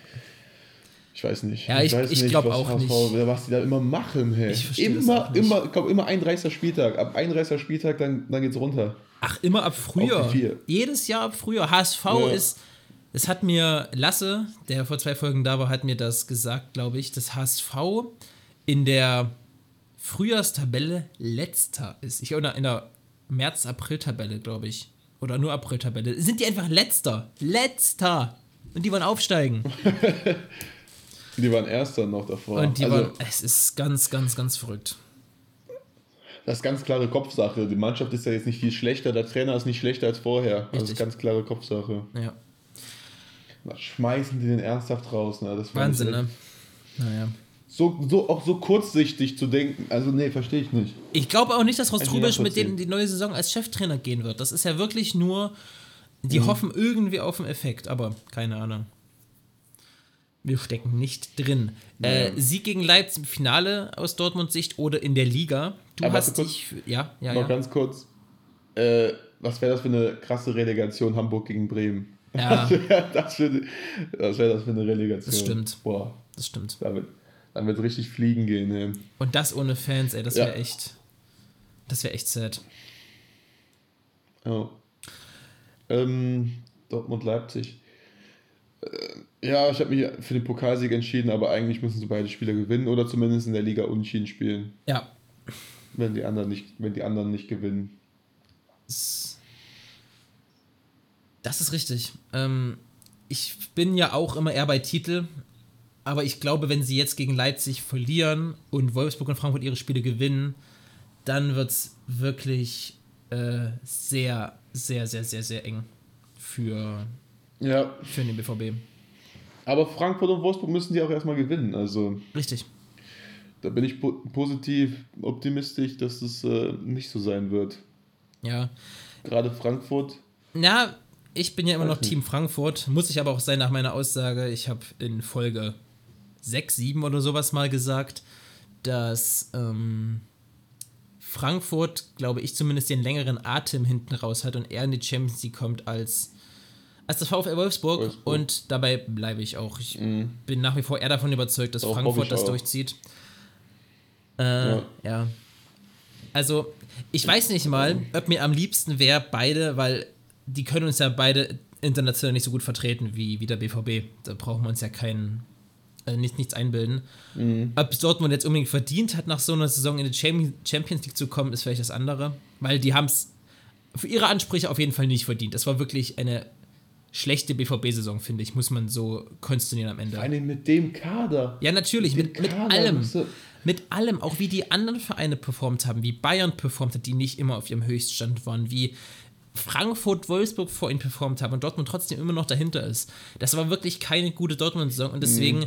Ich weiß nicht. Ja, ich- ich nicht, glaub was auch HSV, nicht. Was die da immer machen, hey. Ich immer, immer, ich glaube, immer 31. Spieltag. Ab 31. Spieltag, dann, dann geht's runter. Ach, immer ab vier. Jedes Jahr ab Frühjahr. HSV Ja. ist. Das hat mir Lasse, der vor zwei Folgen da war, hat mir das gesagt, glaube ich, dass HSV in der Frühjahrstabelle letzter ist. Ich oder in der März-April-Tabelle, glaube ich. Oder nur April-Tabelle. Sind die einfach letzter. Letzter. Und die wollen aufsteigen. Die waren Erster noch davor. Und die also, waren. Es ist ganz, ganz, ganz verrückt. das ist ganz klare Kopfsache. Die Mannschaft ist ja jetzt nicht viel schlechter, der Trainer ist nicht schlechter als vorher. Also das ist Richtig. ganz klare Kopfsache. Ja. Na, Schmeißen die den ernsthaft raus. Ne? Das Wahnsinn, ne? Naja. So, so, auch so kurzsichtig zu denken. Also, nee, verstehe ich nicht. Ich glaube auch nicht, dass Rostrubisch mit denen die neue Saison als Cheftrainer gehen wird. Das ist ja wirklich nur, die Mhm. hoffen irgendwie auf einen Effekt, aber keine Ahnung. Wir stecken nicht drin. Äh, Sieg gegen Leipzig im Finale aus Dortmunds Sicht oder in der Liga. Du Aber hast kurz. dich. Ja, ja, Noch ja. ganz kurz. Äh, was wäre das für eine krasse Relegation Hamburg gegen Bremen? Ja. Was wäre das, wär das für eine Relegation? Das stimmt. Boah, Das stimmt. damit, dann wird richtig fliegen gehen. Ey. Und das ohne Fans, ey, das Ja. wäre echt. Das wäre echt sad. Ja. Ähm, Dortmund-Leipzig. Äh, ja, ich habe mich für den Pokalsieg entschieden, aber eigentlich müssen sie beide Spiele gewinnen oder zumindest in der Liga unentschieden spielen, Ja. wenn die anderen nicht, wenn die anderen nicht gewinnen. Das ist richtig. Ähm, ich bin ja auch immer eher bei Titel, aber ich glaube, wenn sie jetzt gegen Leipzig verlieren und Wolfsburg und Frankfurt ihre Spiele gewinnen, dann wird es wirklich äh, sehr, sehr, sehr, sehr, sehr eng für, Ja, für den BVB. aber Frankfurt und Wolfsburg müssen die auch erstmal gewinnen. Also Richtig. da bin ich po positiv optimistisch, dass es äh, nicht so sein wird. Ja. Gerade Frankfurt. Na, ich bin ja immer noch. Team Frankfurt. Muss ich aber auch sein nach meiner Aussage. Ich habe in Folge 6, 7 oder sowas mal gesagt, dass ähm, Frankfurt, glaube ich, zumindest den längeren Atem hinten raus hat und eher in die Champions League kommt als, als das VfL Wolfsburg. Wolfsburg. Und dabei bleibe ich auch. Ich Mhm. bin nach wie vor eher davon überzeugt, dass hoffe Frankfurt das auch. durchzieht. Äh, Ja. ja. Also, ich weiß nicht mal, ob mir am liebsten wäre, beide, weil die können uns ja beide international nicht so gut vertreten wie, wie der BVB. Da brauchen wir uns ja keinen, äh, nicht, nichts einbilden. Ob Dortmund jetzt unbedingt verdient hat, nach so einer Saison in die Champions Champions League zu kommen, ist vielleicht das andere. Weil die haben es für ihre Ansprüche auf jeden Fall nicht verdient. Das war wirklich eine schlechte BVB-Saison, finde ich, muss man so konstatieren am Ende. Vor allem mit dem Kader. Ja, natürlich, Mit mit, mit allem. du? Mit allem, auch wie die anderen Vereine performt haben, wie Bayern performt hat, die nicht immer auf ihrem Höchststand waren, wie Frankfurt, Wolfsburg vor ihnen performt haben und Dortmund trotzdem immer noch dahinter ist. Das war wirklich keine gute Dortmund-Saison und deswegen,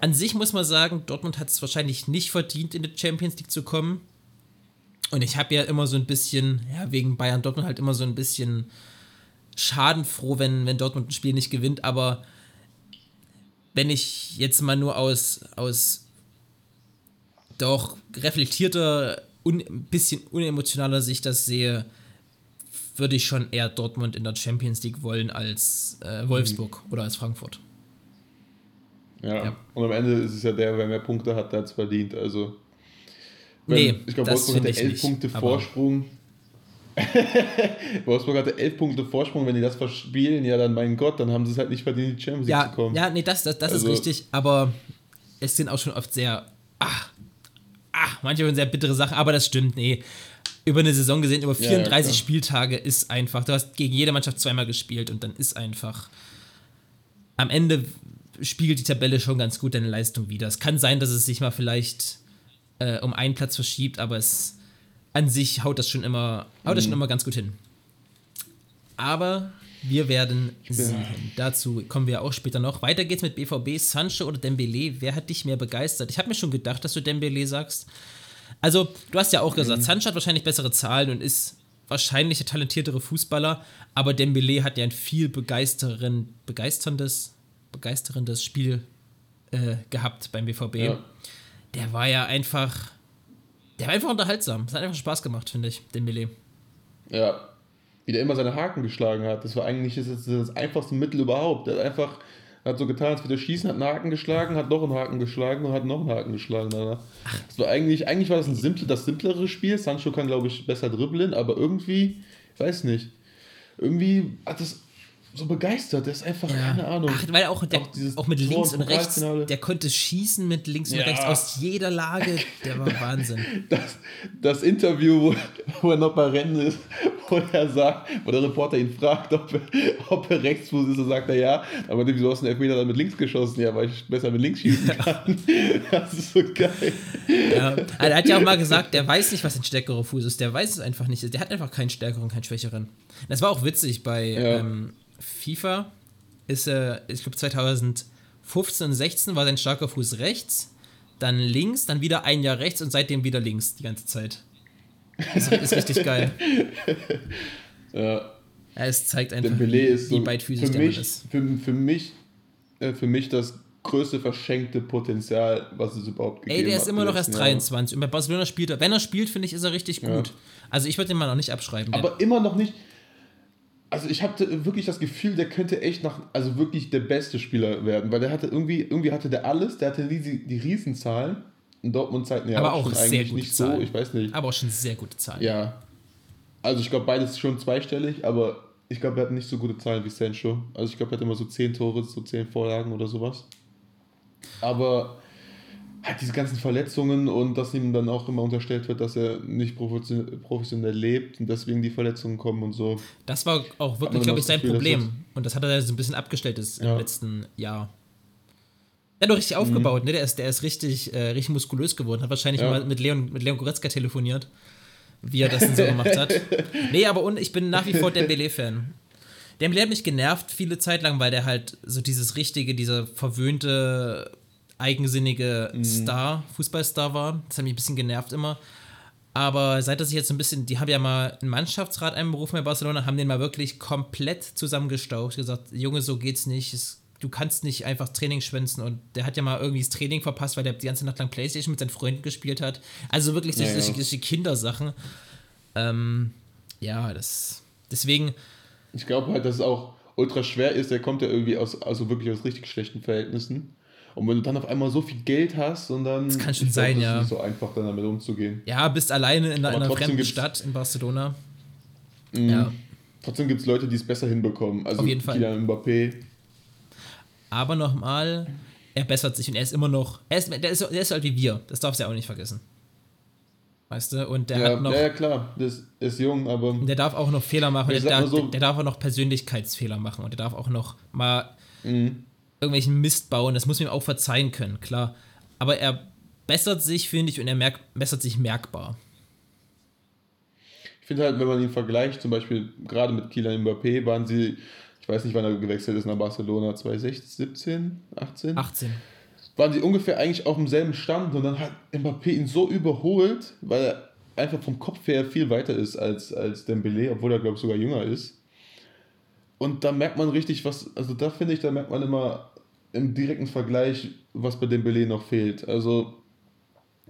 an sich muss man sagen, Dortmund hat es wahrscheinlich nicht verdient, in die Champions League zu kommen. Und ich habe ja immer so ein bisschen, ja, wegen Bayern Dortmund halt immer so ein bisschen schadenfroh, wenn, wenn Dortmund ein Spiel nicht gewinnt, aber wenn ich jetzt mal nur aus, aus doch reflektierter, un, ein bisschen unemotionaler Sicht das sehe, würde ich schon eher Dortmund in der Champions League wollen als äh, Wolfsburg oder als Frankfurt. Ja. Ja. Und am Ende ist es ja der, wer mehr Punkte hat, der hat es verdient. Also. wenn- Nee, ich glaube, Wolfsburg hatte elf nicht, Punkte aber- Vorsprung. Wolfsburg hatte elf Punkte Vorsprung. Wenn die das verspielen, ja, dann mein Gott, dann haben sie es halt nicht verdient, in die Champions League Ja, zu kommen. ja, nee, das, das, das Also- ist richtig, aber es sind auch schon oft sehr, ach, ach, manchmal sehr bittere Sachen, aber das stimmt, nee. Über eine Saison gesehen, über Ja, ja, 34 klar. Spieltage ist einfach, du hast gegen jede Mannschaft zweimal gespielt und dann ist einfach, am Ende spiegelt die Tabelle schon ganz gut deine Leistung wider. Es kann sein, dass es sich mal vielleicht äh, um einen Platz verschiebt, aber es an sich haut das schon immer, haut das schon Mhm. immer ganz gut hin. Aber wir werden sehen. Dazu kommen wir auch später noch. Weiter geht's mit BVB, Sancho oder Dembele. Wer hat dich mehr begeistert? Ich habe mir schon gedacht, dass du Dembele sagst. Also, du hast ja auch Mhm. gesagt, Sancho hat wahrscheinlich bessere Zahlen und ist wahrscheinlich der talentiertere Fußballer, aber Dembele hat ja ein viel begeisterndes, begeisterndes Spiel äh, gehabt beim BVB. Ja. Der war ja einfach, der war einfach unterhaltsam. Es hat einfach Spaß gemacht, finde ich, Dembele. Ja. Wie der immer seine Haken geschlagen hat. Das war eigentlich das, das einfachste Mittel überhaupt. Der hat einfach hat so getan, als würde er schießen, hat einen Haken geschlagen, hat noch einen Haken geschlagen und hat noch einen Haken geschlagen danach. Das war eigentlich, eigentlich war das ein simple, das simplere Spiel. Sancho kann, glaube ich, besser dribbeln, aber irgendwie, ich weiß nicht, irgendwie hat das so begeistert. Der ist einfach, keine Ahnung. Ach, weil auch, der, Auch dieses auch mit Tor links und rechts, der konnte schießen mit links und Ja. rechts aus jeder Lage. Der war Wahnsinn. Das, das Interview, wo, wo er noch bei Rennen ist, wo er sagt, wo der Reporter ihn fragt, ob er, ob er Rechtsfuß ist, dann sagt er ja. Aber dem so aus dem Elfmeter dann mit links geschossen, ja, weil ich besser mit links schießen kann. Das ist so geil. Ja. Also er hat ja auch mal gesagt, der weiß nicht, was ein stärkerer Fuß ist. Der weiß es einfach nicht. Der hat einfach keinen stärkeren, keinen schwächeren. Das war auch witzig bei Ja. ähm, FIFA. Ist er, ich glaube 2015 und 16 war sein starker Fuß rechts, dann links, dann wieder ein Jahr rechts und seitdem wieder links die ganze Zeit. Ist, ist richtig geil. Ja, Ja, es zeigt einfach, so wie beidfüßig für der Mann mich, ist. für, für mich, äh, für mich das größte verschenkte Potenzial, was es überhaupt gegeben Ey, der hat. ist immer noch erst letzten Jahre. 23 und bei Barcelona spielt er. Wenn er spielt, finde ich, ist er richtig gut. Also ich würde den mal noch nicht abschreiben. Aber immer noch nicht. Also ich hatte wirklich das Gefühl, der könnte echt nach, also wirklich der beste Spieler werden, weil der hatte irgendwie, irgendwie hatte der alles, der hatte die, die Riesenzahlen. In Dortmund Zeiten ja aber auch schon sehr eigentlich gute nicht Zahlen. so, ich weiß nicht. Aber auch schon sehr gute Zahlen. Ja. Also ich glaube beides schon zweistellig, aber ich glaube, er hat nicht so gute Zahlen wie Sancho. Also ich glaube, er hat immer so 10 Tore, so 10 Vorlagen oder sowas. Aber halt diese ganzen Verletzungen und dass ihm dann auch immer unterstellt wird, dass er nicht profession- professionell lebt und deswegen die Verletzungen kommen und so. Das war auch Hat wirklich, glaube ich, das sein Gefühl, Problem. Und das hat er so ein bisschen abgestellt ist Ja. im letzten Jahr. Der hat doch richtig aufgebaut, ne? Der ist, der ist richtig, äh, richtig muskulös geworden. Hat wahrscheinlich Ja. mal mit Leon, mit Leon Goretzka telefoniert, wie er das denn so gemacht hat. Nee, aber und ich bin nach wie vor Dembele-Fan. Dembele hat mich genervt viele Zeit lang, weil der halt so dieses richtige, dieser verwöhnte, eigensinnige Star, Fußballstar war. Das hat mich ein bisschen genervt immer. Aber seit er sich jetzt so ein bisschen, die haben ja mal einen Mannschaftsrat einberufen bei Barcelona, haben den mal wirklich komplett zusammengestaucht, gesagt, Junge, so geht's nicht, es, du kannst nicht einfach Training schwänzen und der hat ja mal irgendwie das Training verpasst, weil der die ganze Nacht lang Playstation mit seinen Freunden gespielt hat. Also wirklich Ja, solche, ja. solche Kindersachen. Ähm, ja, das, deswegen, Ich glaube halt, dass es auch ultra schwer ist. Der kommt ja irgendwie aus, also wirklich aus richtig schlechten Verhältnissen. Und wenn du dann auf einmal so viel Geld hast und dann. Das kann schon sein, das ja. Ist nicht so einfach, dann damit umzugehen. ja, bist alleine in, einer- in einer fremden Stadt in Barcelona. Mhm. Ja. Trotzdem gibt es Leute, die es besser hinbekommen. Also Auf jeden Fall. Kylian Mbappé. Aber nochmal, er bessert sich und er ist immer noch, er ist, der, ist, der ist halt wie wir, das darfst du ja auch nicht vergessen. Weißt du? Und der Ja, hat noch, ja, ja, klar. Das ist jung, aber. der darf auch noch Fehler machen, der, so- der darf auch noch Persönlichkeitsfehler machen und der darf auch noch mal Mhm. Irgendwelchen Mist bauen, das muss man ihm auch verzeihen können, klar. Aber er bessert sich, finde ich, und er merkt, bessert sich merkbar. Ich finde halt, wenn man ihn vergleicht, zum Beispiel gerade mit Kylian Mbappé, waren sie, ich weiß nicht, wann er gewechselt ist nach Barcelona, 2017, 18? 18. waren sie ungefähr eigentlich auf demselben Stand und dann hat Mbappé ihn so überholt, weil er einfach vom Kopf her viel weiter ist als, als Dembele, obwohl er, glaube ich, sogar jünger ist. Und da merkt man richtig, was, also da finde ich, da merkt man immer im direkten Vergleich, was bei Dembele noch fehlt. Also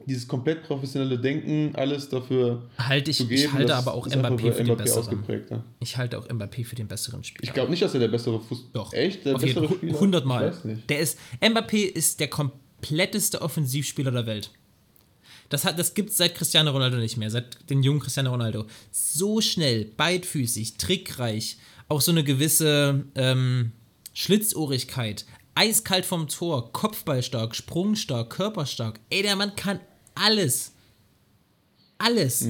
dieses komplett professionelle Denken, alles dafür Halte ich, zu geben, ich halte aber auch ist Mbappé für den Mbappé besseren. ausgeprägter. Ich halte auch Mbappé für den besseren Spieler. Ich glaube nicht, dass er der bessere Fuß... Doch. Echt? Der Auf jeden bessere Fall. Spieler? 100 Ich Mal. Der ist, Mbappé ist der kompletteste Offensivspieler der Welt. Das, hat, das gibt es seit Cristiano Ronaldo nicht mehr, seit den jungen Cristiano Ronaldo. So schnell, beidfüßig, trickreich, auch so eine gewisse ähm, Schlitzohrigkeit, eiskalt vom Tor, Kopfballstark, sprungstark, körperstark. Ey, der Mann kann alles. Alles.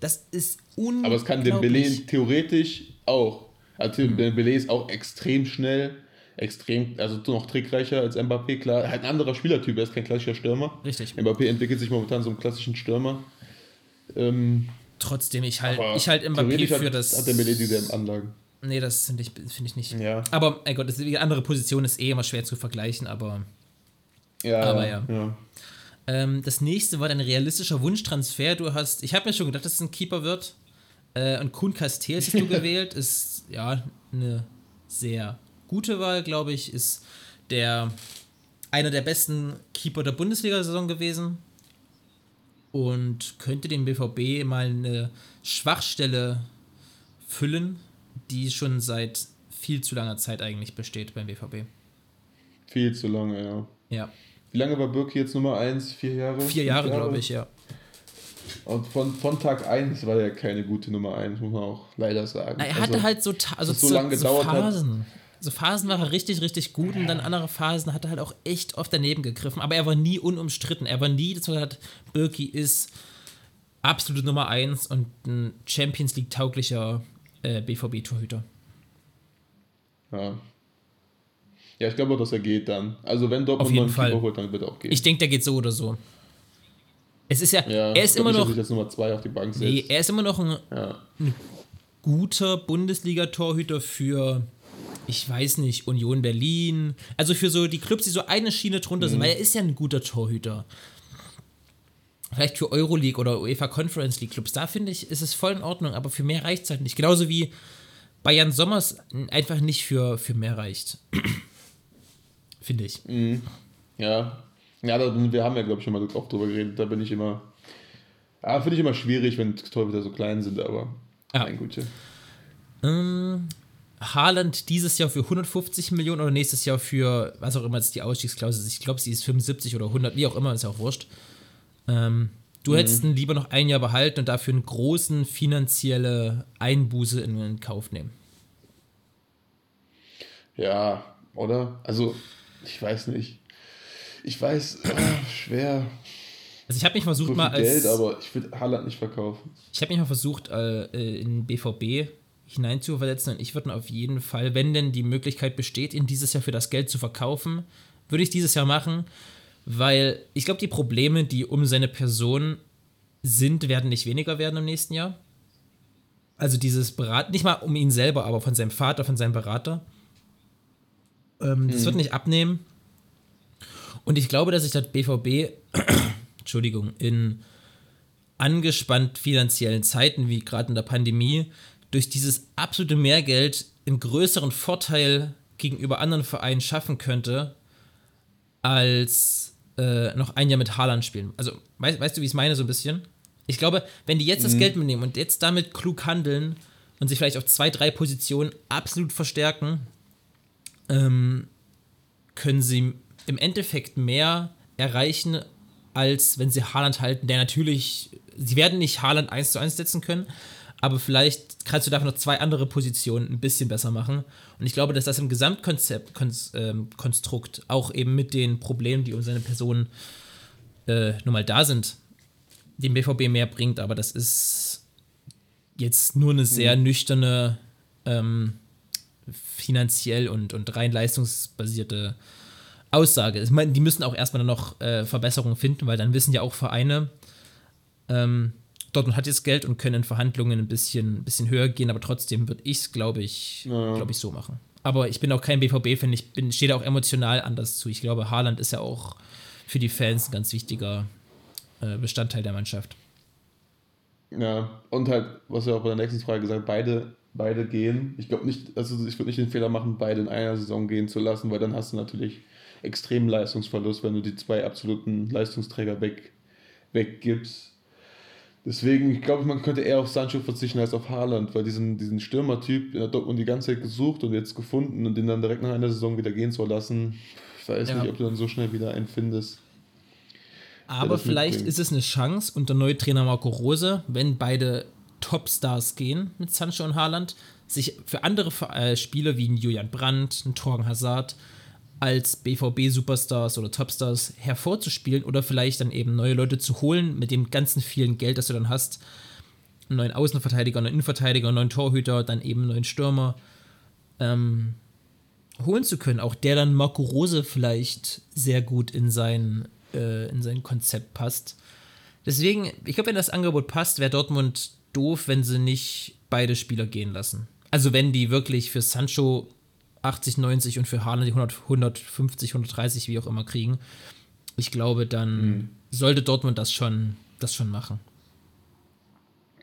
Das ist unglaublich. Mhm. Aber es kann Dembele theoretisch auch. Also Dembele ist auch extrem schnell, extrem, also noch trickreicher als Mbappé, klar. Halt ein anderer Spielertyp, er ist kein klassischer Stürmer. Richtig. Mbappé entwickelt sich momentan so einen klassischen Stürmer. Ähm, Trotzdem, ich halte ich halt Mbappé für hat, das. Hat Dembele dieselben Anlagen. Nee, das finde ich, find ich nicht. Ja. Aber, ey Gott, die andere Position ist eh immer schwer zu vergleichen, aber Ja, Aber ja. ja. ähm, das nächste war dein realistischer Wunschtransfer. Du hast, ich habe mir schon gedacht, dass es ein Keeper wird. Äh, und Kuhn Castells hast du gewählt. Ist ja eine sehr gute Wahl, glaube ich. Ist der einer der besten Keeper der Bundesliga-Saison gewesen. Und könnte dem BVB mal eine Schwachstelle füllen, die schon seit viel zu langer Zeit eigentlich besteht beim BVB. Viel zu lange, ja. Ja. Wie lange war Birki jetzt Nummer 1? Vier Jahre? Vier Fünf Jahre, glaube ich, ja. Und von, von Tag 1 war er keine gute Nummer 1, muss man auch leider sagen. Er hatte Also, halt so, also so lange so gedauert hat. Phasen. So Phasen war er richtig, richtig gut und dann andere Phasen hat er halt auch echt oft daneben gegriffen. Aber er war nie unumstritten. Er war nie, dass man hat, Birki ist absolute Nummer 1 und ein Champions League tauglicher äh, BVB-Torhüter. Ja. ja, ich glaube auch, dass er geht dann. Also wenn Dortmund noch einen Fall. Keeper holt, dann wird er auch gehen. Ich denke, der geht so oder so. Es ist ja, ja, er ist immer noch, das Nummer 2 auf die Bank setzt. nee, er ist immer noch ein ja. guter Bundesliga-Torhüter für, ich weiß nicht, Union Berlin. Also für so die Clubs, die so eine Schiene drunter sind, weil er ist ja ein guter Torhüter. Vielleicht für Euroleague oder UEFA Conference League Clubs, da finde ich, ist es voll in Ordnung, aber für mehr reicht es halt nicht. Genauso wie Bayern Sommers einfach nicht für, für mehr reicht. finde ich. Ja, ja da, wir haben ja, glaube ich, schon mal auch drüber geredet. Da bin ich immer. Ja, finde ich immer schwierig, wenn Torhüter so klein sind, aber. Ja. Mein Gute. Ähm, Haaland dieses Jahr für 150 Millionen oder nächstes Jahr für, was auch immer jetzt die Ausstiegsklausel ist. Ich glaube, sie ist 75 oder 100, wie auch immer, ist ja auch wurscht. Ähm, du hättest ihn lieber noch ein Jahr behalten und dafür einen großen finanzielle Einbuße in, in Kauf nehmen. Ja, oder? Also, ich weiß nicht. Ich weiß, äh, schwer. Also ich habe mich versucht So mal als Geld, aber ich würde Haaland nicht verkaufen. ich habe mich mal versucht äh, in BVB hineinzuversetzen und ich würde auf jeden Fall, wenn denn die Möglichkeit besteht, ihn dieses Jahr für das Geld zu verkaufen, würde ich dieses Jahr machen, weil ich glaube, die Probleme, die um seine Person sind, werden nicht weniger werden im nächsten Jahr. Also dieses Berat, nicht mal um ihn selber, aber von seinem Vater, von seinem Berater. Ähm, das wird nicht abnehmen. Und ich glaube, dass sich das BVB, Entschuldigung, in angespannt finanziellen Zeiten, wie gerade in der Pandemie, durch dieses absolute Mehrgeld einen größeren Vorteil gegenüber anderen Vereinen schaffen könnte, als äh, noch ein Jahr mit Haaland spielen. Also, weißt, weißt du, wie ich es meine, so ein bisschen? Ich glaube, wenn die jetzt das Geld mitnehmen und jetzt damit klug handeln und sich vielleicht auf zwei, drei Positionen absolut verstärken, ähm, können sie im Endeffekt mehr erreichen, als wenn sie Haaland halten, der natürlich, sie werden nicht Haaland 1 zu 1 setzen können, aber vielleicht kannst du dafür noch zwei andere Positionen ein bisschen besser machen. Und ich glaube, dass das im Gesamtkonzept, Konz, ähm, Konstrukt, auch eben mit den Problemen, die um seine Person äh, nun mal da sind, dem BVB mehr bringt. Aber das ist jetzt nur eine sehr nüchterne, ähm, finanziell und, und rein leistungsbasierte Aussage. Ich meine, die müssen auch erstmal noch äh, Verbesserungen finden, weil dann wissen ja auch Vereine, ähm, Dortmund hat jetzt Geld und können in Verhandlungen ein bisschen, ein bisschen höher gehen, aber trotzdem würde ich es, glaube ich, Ja. glaube ich, so machen. Aber ich bin auch kein BVB-Fan, ich bin, stehe da auch emotional anders zu. Ich glaube, Haaland ist ja auch für die Fans ein ganz wichtiger äh, Bestandteil der Mannschaft. Ja, und halt, was er auch bei der nächsten Frage gesagt beide, beide gehen. Ich glaube nicht, also ich würde nicht den Fehler machen, beide in einer Saison gehen zu lassen, weil dann hast du natürlich extremen Leistungsverlust, wenn du die zwei absoluten Leistungsträger weg, weggibst. Deswegen, ich glaube, man könnte eher auf Sancho verzichten als auf Haaland, weil diesen, diesen Stürmertyp der Dortmund die ganze Zeit gesucht und jetzt gefunden und den dann direkt nach einer Saison wieder gehen zu lassen, ich weiß Ja. nicht, ob du dann so schnell wieder einen findest. Aber vielleicht mitbringt. ist es eine Chance unter neue Trainer Marco Rose, wenn beide Topstars gehen mit Sancho und Haaland, sich für andere äh, Spieler wie ein Julian Brandt, ein Torgen Hazard als BVB-Superstars oder Topstars hervorzuspielen oder vielleicht dann eben neue Leute zu holen mit dem ganzen vielen Geld, das du dann hast. Einen neuen Außenverteidiger, einen neuen Innenverteidiger, einen neuen Torhüter, dann eben einen neuen Stürmer ähm, holen zu können. Auch der dann Marco Rose vielleicht sehr gut in sein, äh, in sein Konzept passt. Deswegen, ich glaube, wenn das Angebot passt, wäre Dortmund doof, wenn sie nicht beide Spieler gehen lassen. Also wenn die wirklich für Sancho 80, 90 und für Haaland die 100, 150, 130, wie auch immer kriegen. Ich glaube, dann sollte Dortmund das schon, das schon machen.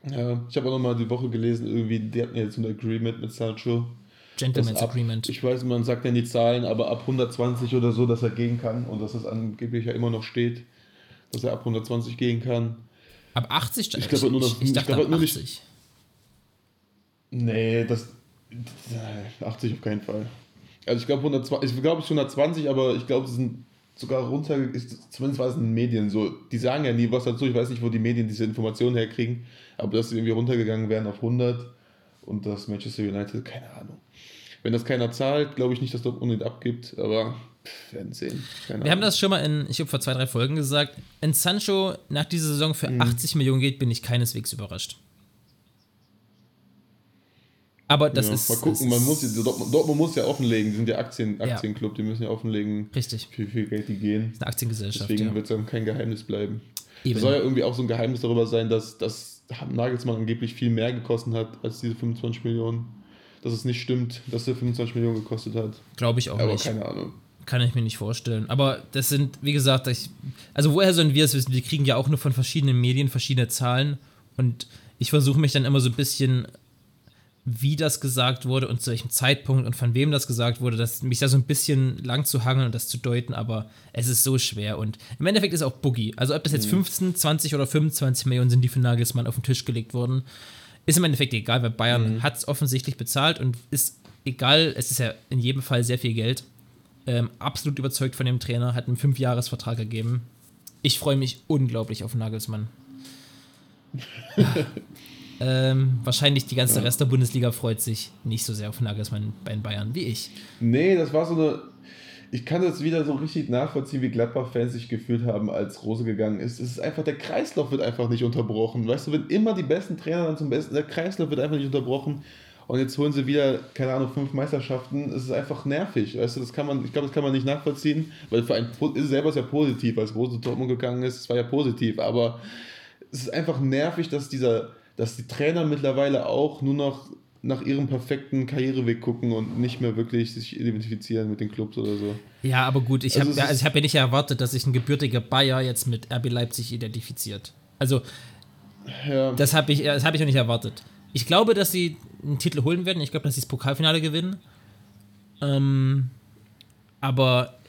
Ja, ich habe auch nochmal die Woche gelesen, irgendwie, die hatten jetzt ein Agreement mit Sancho. Gentleman's ab- Agreement. Ich weiß, man sagt ja die Zahlen, aber ab 120 oder so, dass er gehen kann und dass das angeblich ja immer noch steht, dass er ab 120 gehen kann. Ab 80? Ich glaube nur noch- ich, ich ich dachte glaube ab nur nicht- 80. Nee, das. 80 auf keinen Fall. Also ich glaube 120, ich glaube es ist 120, aber ich glaube, sie sind sogar runter, ist, zumindest war es in den Medien so. Die sagen ja nie was dazu, ich weiß nicht, wo die Medien diese Informationen herkriegen, aber dass sie irgendwie runtergegangen wären auf 100 und das Manchester United, keine Ahnung. Wenn das keiner zahlt, glaube ich nicht, dass Dortmund ihn abgibt, aber werden sehen. Keine Wir haben Ahnung. das schon mal in, ich habe vor zwei, drei Folgen gesagt, wenn Sancho nach dieser Saison für Mhm. 80 Millionen geht, bin ich keineswegs überrascht. Aber das ja, ist. mal gucken, man muss, Dortmund, Dortmund muss ja offenlegen, die sind ja Aktien, Ja. Aktienclub, die müssen ja offenlegen, Richtig. wie viel Geld die gehen. Eine Aktiengesellschaft. Deswegen ja. wird es dann kein Geheimnis bleiben. Eben. Es soll ja irgendwie auch so ein Geheimnis darüber sein, dass, dass Nagelsmann angeblich viel mehr gekostet hat als diese 25 Millionen. Dass es nicht stimmt, dass er 25 Millionen gekostet hat. Glaube ich auch Aber nicht. keine Ahnung. Kann ich mir nicht vorstellen. Aber das sind, wie gesagt, ich, also woher sollen wir es wissen? Wir kriegen ja auch nur von verschiedenen Medien verschiedene Zahlen und ich versuche mich dann immer so ein bisschen, wie das gesagt wurde und zu welchem Zeitpunkt und von wem das gesagt wurde, das, mich da so ein bisschen lang zu hangeln und das zu deuten, aber es ist so schwer und im Endeffekt ist auch Boogie. Also ob das jetzt 15, 20 oder 25 Millionen sind, die für Nagelsmann auf den Tisch gelegt wurden, ist im Endeffekt egal, weil Bayern hat es offensichtlich bezahlt und ist egal, es ist ja in jedem Fall sehr viel Geld ähm, absolut überzeugt von dem Trainer, hat einen Fünfjahresvertrag gegeben. Ich freue mich unglaublich auf Nagelsmann. ähm, wahrscheinlich die ganze Rest der Bundesliga freut sich nicht so sehr auf Nagelsmann bei den Bayern wie ich. Nee, das war so eine. Ich kann das wieder so richtig nachvollziehen, wie Gladbach-Fans sich gefühlt haben, als Rose gegangen ist. Es ist einfach, der Kreislauf wird einfach nicht unterbrochen. Weißt du, wenn immer die besten Trainer dann zum besten, der Kreislauf wird einfach nicht unterbrochen. Und jetzt holen sie wieder, keine Ahnung, fünf Meisterschaften. Es ist einfach nervig. Weißt du, das kann man, ich glaube, das kann man nicht nachvollziehen, weil für einen ist es selber ist ja positiv, als Rose zu Dortmund gegangen ist, es war ja positiv, aber es ist einfach nervig, dass dieser, dass die Trainer mittlerweile auch nur noch nach ihrem perfekten Karriereweg gucken und nicht mehr wirklich sich identifizieren mit den Clubs oder so. Ja, aber gut, ich Also habe ja, also ich hab ja nicht erwartet, dass sich ein gebürtiger Bayer jetzt mit RB Leipzig identifiziert. Also, Ja, das habe ich, das hab ich auch nicht erwartet. Ich glaube, dass sie einen Titel holen werden. Ich glaube, dass sie das Pokalfinale gewinnen. Ähm, aber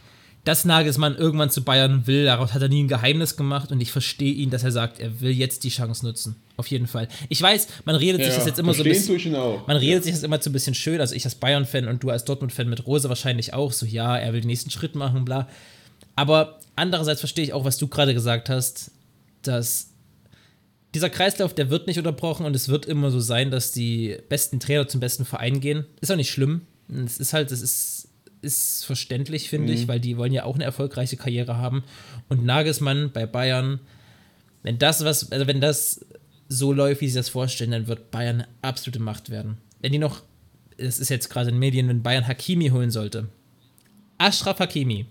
dass Nagelsmann irgendwann zu Bayern will, daraus hat er nie ein Geheimnis gemacht und ich verstehe ihn, dass er sagt, er will jetzt die Chance nutzen. Auf jeden Fall. Ich weiß, man redet sich ja, das jetzt immer so ein bisschen. Man redet sich das immer so ein bisschen schön, also ich als Bayern-Fan und du als Dortmund-Fan mit Rose wahrscheinlich auch, so ja, er will den nächsten Schritt machen, bla. Aber andererseits verstehe ich auch, was du gerade gesagt hast, dass dieser Kreislauf, der wird nicht unterbrochen und es wird immer so sein, dass die besten Trainer zum besten Verein gehen. Ist auch nicht schlimm. Es ist halt, es ist, ist verständlich, finde ich, weil die wollen ja auch eine erfolgreiche Karriere haben. Und Nagelsmann bei Bayern, wenn das was, also wenn das so läuft, wie sie das vorstellen, dann wird Bayern eine absolute Macht werden. Wenn die noch, es ist jetzt gerade in den Medien, wenn Bayern Hakimi holen sollte. Ashraf Hakimi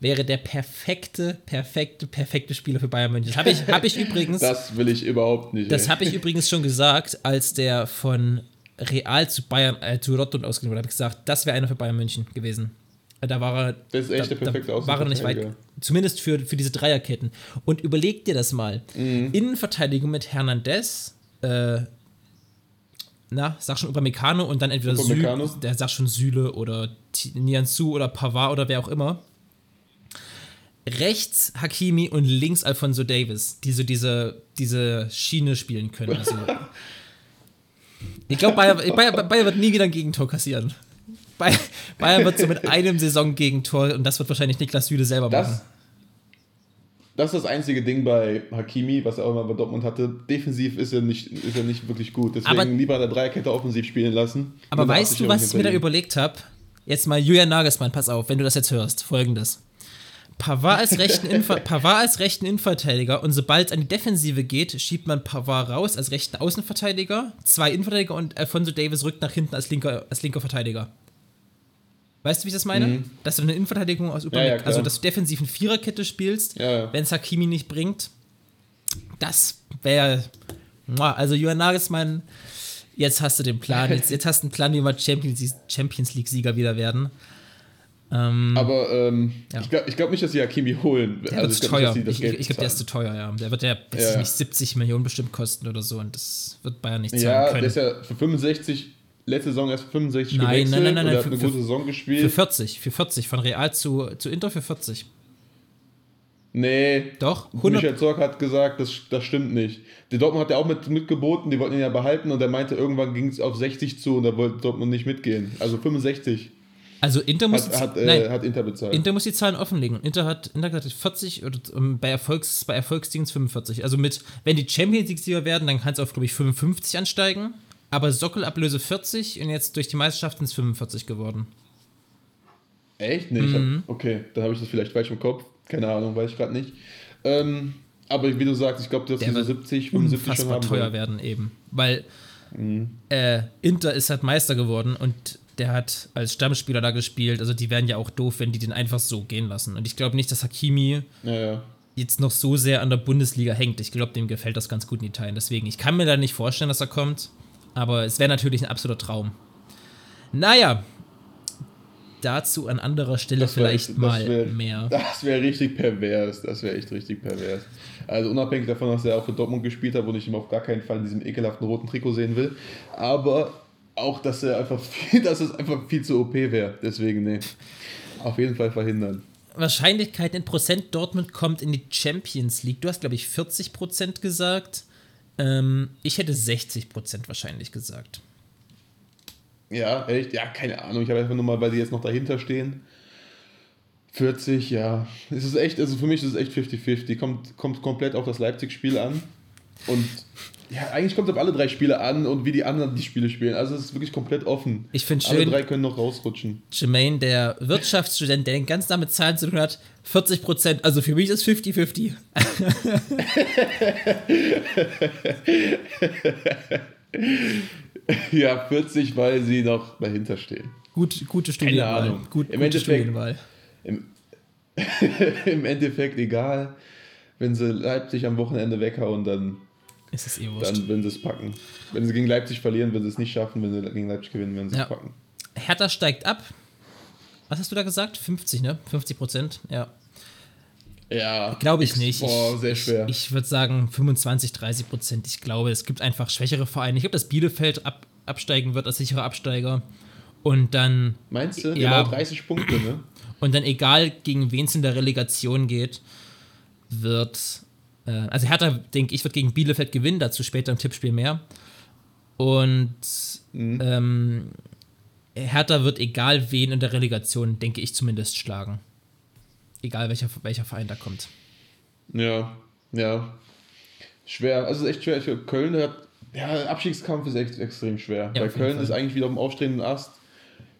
wäre der perfekte, perfekte, perfekte Spieler für Bayern München. Das habe ich, hab ich übrigens, das, Das will ich überhaupt nicht. ey. habe ich übrigens schon gesagt, als der von Real zu Bayern, äh, zu Dortmund ausgeliehen wurde, habe ich gesagt, das wäre einer für Bayern München gewesen. Da war er, Das ist echt da, der perfekte da war er nicht weit, zumindest für, für diese Dreierketten. Und überleg dir das mal. Mhm. Innenverteidigung mit Hernandez, äh, na, sag schon Upamecano und dann entweder. Süle, der sagt schon Süle oder Nianzou oder Pavard oder wer auch immer. Rechts Hakimi und links Alfonso Davis, die so diese, diese Schiene spielen können. Also, ich glaube, Bayern, Bayern, Bayern wird nie wieder ein Gegentor kassieren. Bayern, wird so mit einem Saison-Gegentor und das wird wahrscheinlich Niklas Süle selber machen. Das, ist das einzige Ding bei Hakimi, was er auch immer bei Dortmund hatte. Defensiv ist er nicht, ist er nicht wirklich gut. Deswegen Aber- lieber an der Dreierkette offensiv spielen lassen. Aber weißt du, was ich mir da überlegt habe? Jetzt mal Julian Nagelsmann, pass auf, wenn du das jetzt hörst. Folgendes. Pavard als rechten, Inver Pavard als rechten Innenverteidiger und sobald es an die Defensive geht, schiebt man Pavard raus als rechten Außenverteidiger, zwei Innenverteidiger und Alfonso Davis rückt nach hinten als linker, als linker Verteidiger. Weißt du, wie ich das meine? Dass du eine Innenverteidigung aus Mhm. Ja, ja, also dass du defensiv eine Viererkette spielst, Ja, ja. wenn es Hakimi nicht bringt. Das wäre. Also Johann Nagelsmann, jetzt hast du den Plan. Jetzt, jetzt hast du einen Plan, wie wir Champions, Champions League-Sieger wieder werden. Ähm, Aber ähm, Ja. ich glaube glaub nicht, dass sie Hakimi holen. der Also ich teuer. nicht, Ich, ich glaube, der ist zu teuer, ja. Der wird ja, Ja, ich ja. nicht 70 Millionen bestimmt kosten oder so und das wird Bayern nicht zahlen Ja, der können. ist ja für 65, letzte Saison erst für 65 Nein, gewechselt nein, nein, nein, nein, hat für- eine für- gute Saison für gespielt. 40, für 40, von Real zu, zu Inter für 40. Nee, Doch, 100, Michael Zorc hat gesagt, das, das stimmt nicht. Die Dortmund hat ja auch mit, mitgeboten, die wollten ihn ja behalten und er meinte, irgendwann ging es auf 60 zu und da wollte Dortmund nicht mitgehen. Also 65. Also Inter muss, Hat, die- hat, äh, nein, hat Inter bezahlt. Inter muss die Zahlen offenlegen. Inter hat Inter hat 40 oder ähm, bei Erfolgs bei Erfolgsdings 45. Also mit wenn die Champions League Sieger werden, dann kann es auf glaube ich 55 ansteigen, aber Sockelablöse 40 und jetzt durch die Meisterschaft sind es 45 geworden. Echt? Nee, ich hab, Mhm. okay, dann habe ich das vielleicht falsch im Kopf. Keine Ahnung, weiß ich gerade nicht. Ähm, aber wie du sagst, ich glaube, dass Der die so wird 70, 75 schon haben. teuer werden eben, weil Mhm. äh, Inter ist halt Meister geworden und der hat als Stammspieler da gespielt. Also die wären ja auch doof, wenn die den einfach so gehen lassen. Und ich glaube nicht, dass Hakimi Ja, ja. jetzt noch so sehr an der Bundesliga hängt. Ich glaube, dem gefällt das ganz gut in Italien. Deswegen, ich kann mir da nicht vorstellen, dass er kommt. Aber es wäre natürlich ein absoluter Traum. Naja, dazu an anderer Stelle wär vielleicht mal wär, mehr. Das wäre richtig pervers. Das wäre echt richtig pervers. Also unabhängig davon, dass er auch für Dortmund gespielt hat, wo ich ihn auf gar keinen Fall in diesem ekelhaften roten Trikot sehen will. Aber auch, dass er einfach viel, dass es einfach viel zu OP wäre. Deswegen, nee. Auf jeden Fall verhindern. Wahrscheinlichkeit in Prozent Dortmund kommt in die Champions League. Du hast, glaube ich, 40 Prozent gesagt. Ähm, ich hätte 60 Prozent wahrscheinlich gesagt. Ja, echt? Ja, keine Ahnung. Ich habe einfach nur mal, weil die jetzt noch dahinter stehen. 40, ja. Es ist echt, also für mich ist es echt 50-50. Kommt, kommt komplett auf das Leipzig-Spiel an. Und ja, eigentlich kommt es auf alle drei Spiele an und wie die anderen die Spiele spielen. Also es ist wirklich komplett offen. Ich finde Alle schön, drei können noch rausrutschen. Jermaine, der Wirtschaftsstudent, der den ganz damit Zahlen zu tun hat, 40 Prozent. Also für mich ist 50-50. Ja, 40, weil sie noch dahinter stehen. Gut, gute Studienwahl. Ahnung. Gut, Im gute Endeffekt- Studienwahl. Im, Im Endeffekt egal. Wenn sie Leipzig am Wochenende weghauen, dann, Ist es eh wurscht. dann werden sie es packen. Wenn sie gegen Leipzig verlieren, werden sie es nicht schaffen. Wenn sie gegen Leipzig gewinnen, werden sie Ja. es packen. Hertha steigt ab. Was hast du da gesagt? 50, ne? 50 Prozent, ja. Ja. Glaube ich nicht. Boah, sehr schwer. Ich, ich würde sagen 25, 30 Prozent. Ich glaube, es gibt einfach schwächere Vereine. Ich glaube, dass Bielefeld ab, absteigen wird als sicherer Absteiger. Und dann, Meinst du? Ja. haben auch 30 Punkte, ne? und dann egal, gegen wen es in der Relegation geht, wird. Äh, also Hertha, denke ich, wird gegen Bielefeld gewinnen. Dazu später im Tippspiel mehr. Und Mhm. ähm, Hertha wird egal wen in der Relegation, denke ich zumindest, schlagen. Egal welcher, welcher Verein da kommt. Ja, ja. Schwer, also es ist echt schwer. Ich glaub, Köln hat, ja, Abstiegskampf ist echt extrem schwer. Ja, Weil Köln Fall. ist eigentlich wieder auf dem aufstrebenden Ast.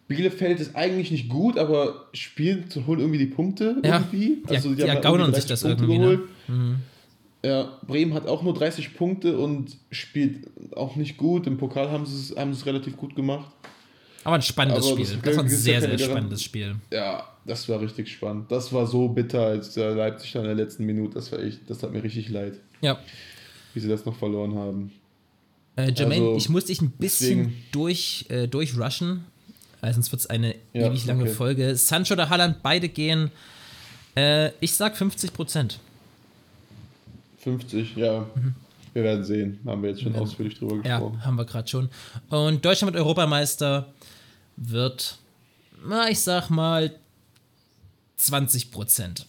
Bielefeld ist eigentlich nicht gut, aber spielt, holen irgendwie die Punkte Ja. irgendwie. Also die haben halt ergaunern sich das 30 Punkte irgendwie, ne? geholt. Ja, Bremen hat auch nur 30 Punkte und spielt auch nicht gut. Im Pokal haben sie es, haben sie es relativ gut gemacht. Aber ein spannendes Aber das Spiel. Das war ein sehr, sehr spannendes Spiel. Ja, das war richtig spannend. Das war so bitter, als Leipzig dann in der letzten Minute, das war echt, das tat mir richtig leid, Ja. wie sie das noch verloren haben. Äh, Jermaine, Also, ich muss dich ein bisschen deswegen- durch, äh, durchrushen, weil sonst wird es eine Ja, ewig lange okay. Folge. Sancho oder Haaland, beide gehen. Äh, ich sag 50 Prozent. 50, ja. Wir werden sehen. Haben wir jetzt schon ausführlich drüber Mhm. Ja, gesprochen. haben wir gerade schon. Und Deutschland wird Europameister wird, na, ich sag mal 20 Prozent.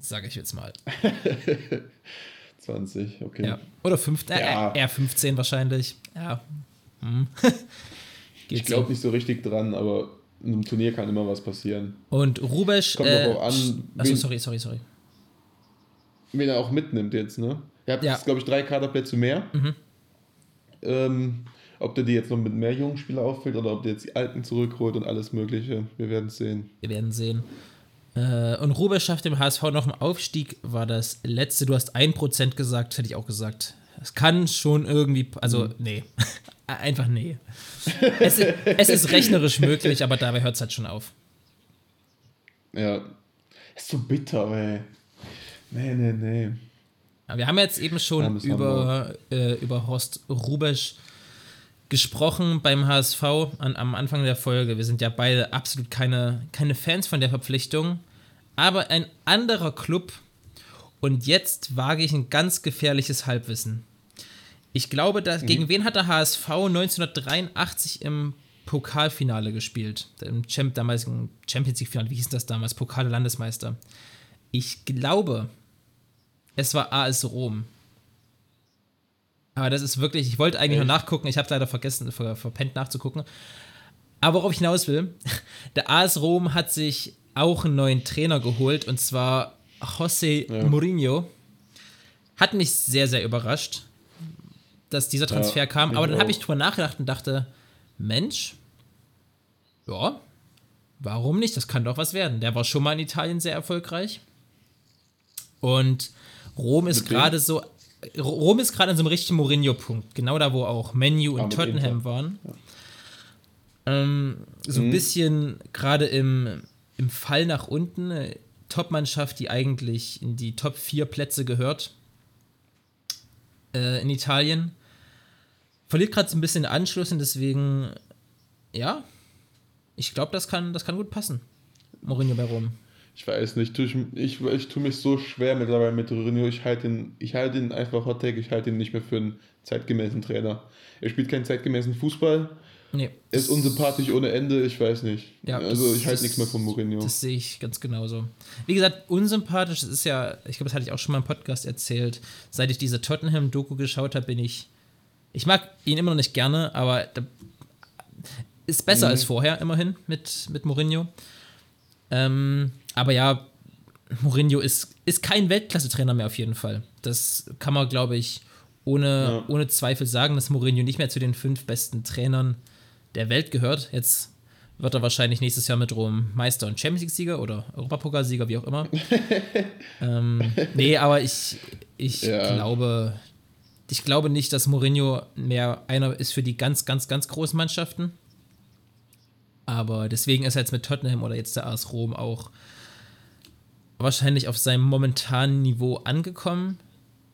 Sage ich jetzt mal. 20, okay. Ja. Oder 15, äh, Ja. eher 15 wahrscheinlich. Ja. Hm. Ich glaube nicht so richtig dran, aber in einem Turnier kann immer was passieren. Und Rubesch. Kommt äh, auch an, Achso, sorry, sorry, sorry. Wen er auch mitnimmt jetzt, ne? Er hat Ja. jetzt, glaube ich, drei Kaderplätze mehr. Mhm. Ähm, ob der die jetzt noch mit mehr jungen Spielern auffüllt oder ob der jetzt die alten zurückholt und alles Mögliche. Wir werden es sehen. Wir werden sehen. Äh, und Rubesch schafft dem HSV noch einen Aufstieg, war das letzte. Du hast 1% gesagt, hätte ich auch gesagt. Es kann schon irgendwie, also Mhm. nee. Einfach nee. Es ist, es ist rechnerisch möglich, aber dabei hört es halt schon auf. Ja. Ist so bitter, ey. Nee, nee, nee. Wir haben jetzt eben schon über, äh, über Horst Rubesch gesprochen beim HSV an, am Anfang der Folge. Wir sind ja beide absolut keine, keine Fans von der Verpflichtung. Aber ein anderer Club, und jetzt wage ich ein ganz gefährliches Halbwissen. Ich glaube, dass, gegen wen hat der HSV 1983 im Pokalfinale gespielt? Im Champ, damaligen Champions League-Finale, wie hieß das damals? Pokal Landesmeister. Ich glaube, es war AS Rom. Aber das ist wirklich, ich wollte eigentlich Echt? nur nachgucken, ich habe leider vergessen, ver, verpennt nachzugucken. Aber worauf ich hinaus will, der AS Rom hat sich auch einen neuen Trainer geholt und zwar José Ja. Mourinho. Hat mich sehr, sehr überrascht, dass dieser Transfer Ja, kam. Aber dann habe ich drüber nachgedacht und dachte, Mensch, ja, warum nicht? Das kann doch was werden. Der war schon mal in Italien sehr erfolgreich. Und Rom ist gerade so, Rom ist gerade an so einem richtigen Mourinho-Punkt. Genau da, wo auch Menu Ah, und Tottenham waren. Ähm, so Mhm. ein bisschen gerade im, im Fall nach unten. Top-Mannschaft, die eigentlich in die Top 4 Plätze gehört äh, in Italien. Verliert gerade so ein bisschen Anschluss und deswegen, ja, ich glaube, das kann, das kann gut passen. Mourinho bei Rom. Ich weiß nicht, ich, ich, ich tue mich so schwer mittlerweile mit Mourinho. Ich halte ihn, ich halte ihn einfach Hot Take, ich halte ihn nicht mehr für einen zeitgemäßen Trainer. Er spielt keinen zeitgemäßen Fußball, Nee, er ist unsympathisch ohne Ende, ich weiß nicht. Ja, also das- ich halte nichts mehr von Mourinho. Das sehe ich ganz genauso. Wie gesagt, unsympathisch das ist ja, ich glaube, das hatte ich auch schon mal im Podcast erzählt. Seit ich diese Tottenham-Doku geschaut habe, bin ich. Ich mag ihn immer noch nicht gerne, aber da ist besser Mhm. als vorher, immerhin, mit, mit Mourinho. Ähm, aber ja, Mourinho ist, ist kein Weltklasse-Trainer mehr auf jeden Fall. Das kann man, glaube ich, ohne, Ja. ohne Zweifel sagen, dass Mourinho nicht mehr zu den fünf besten Trainern der Welt gehört. Jetzt wird er wahrscheinlich nächstes Jahr mit Rom Meister und Champions League-Sieger oder Europapokalsieger, wie auch immer. ähm, nee, aber ich, ich Ja. glaube, ich glaube nicht, dass Mourinho mehr einer ist für die ganz, ganz, ganz großen Mannschaften. Aber deswegen ist er jetzt mit Tottenham oder jetzt der AS Rom auch wahrscheinlich auf seinem momentanen Niveau angekommen.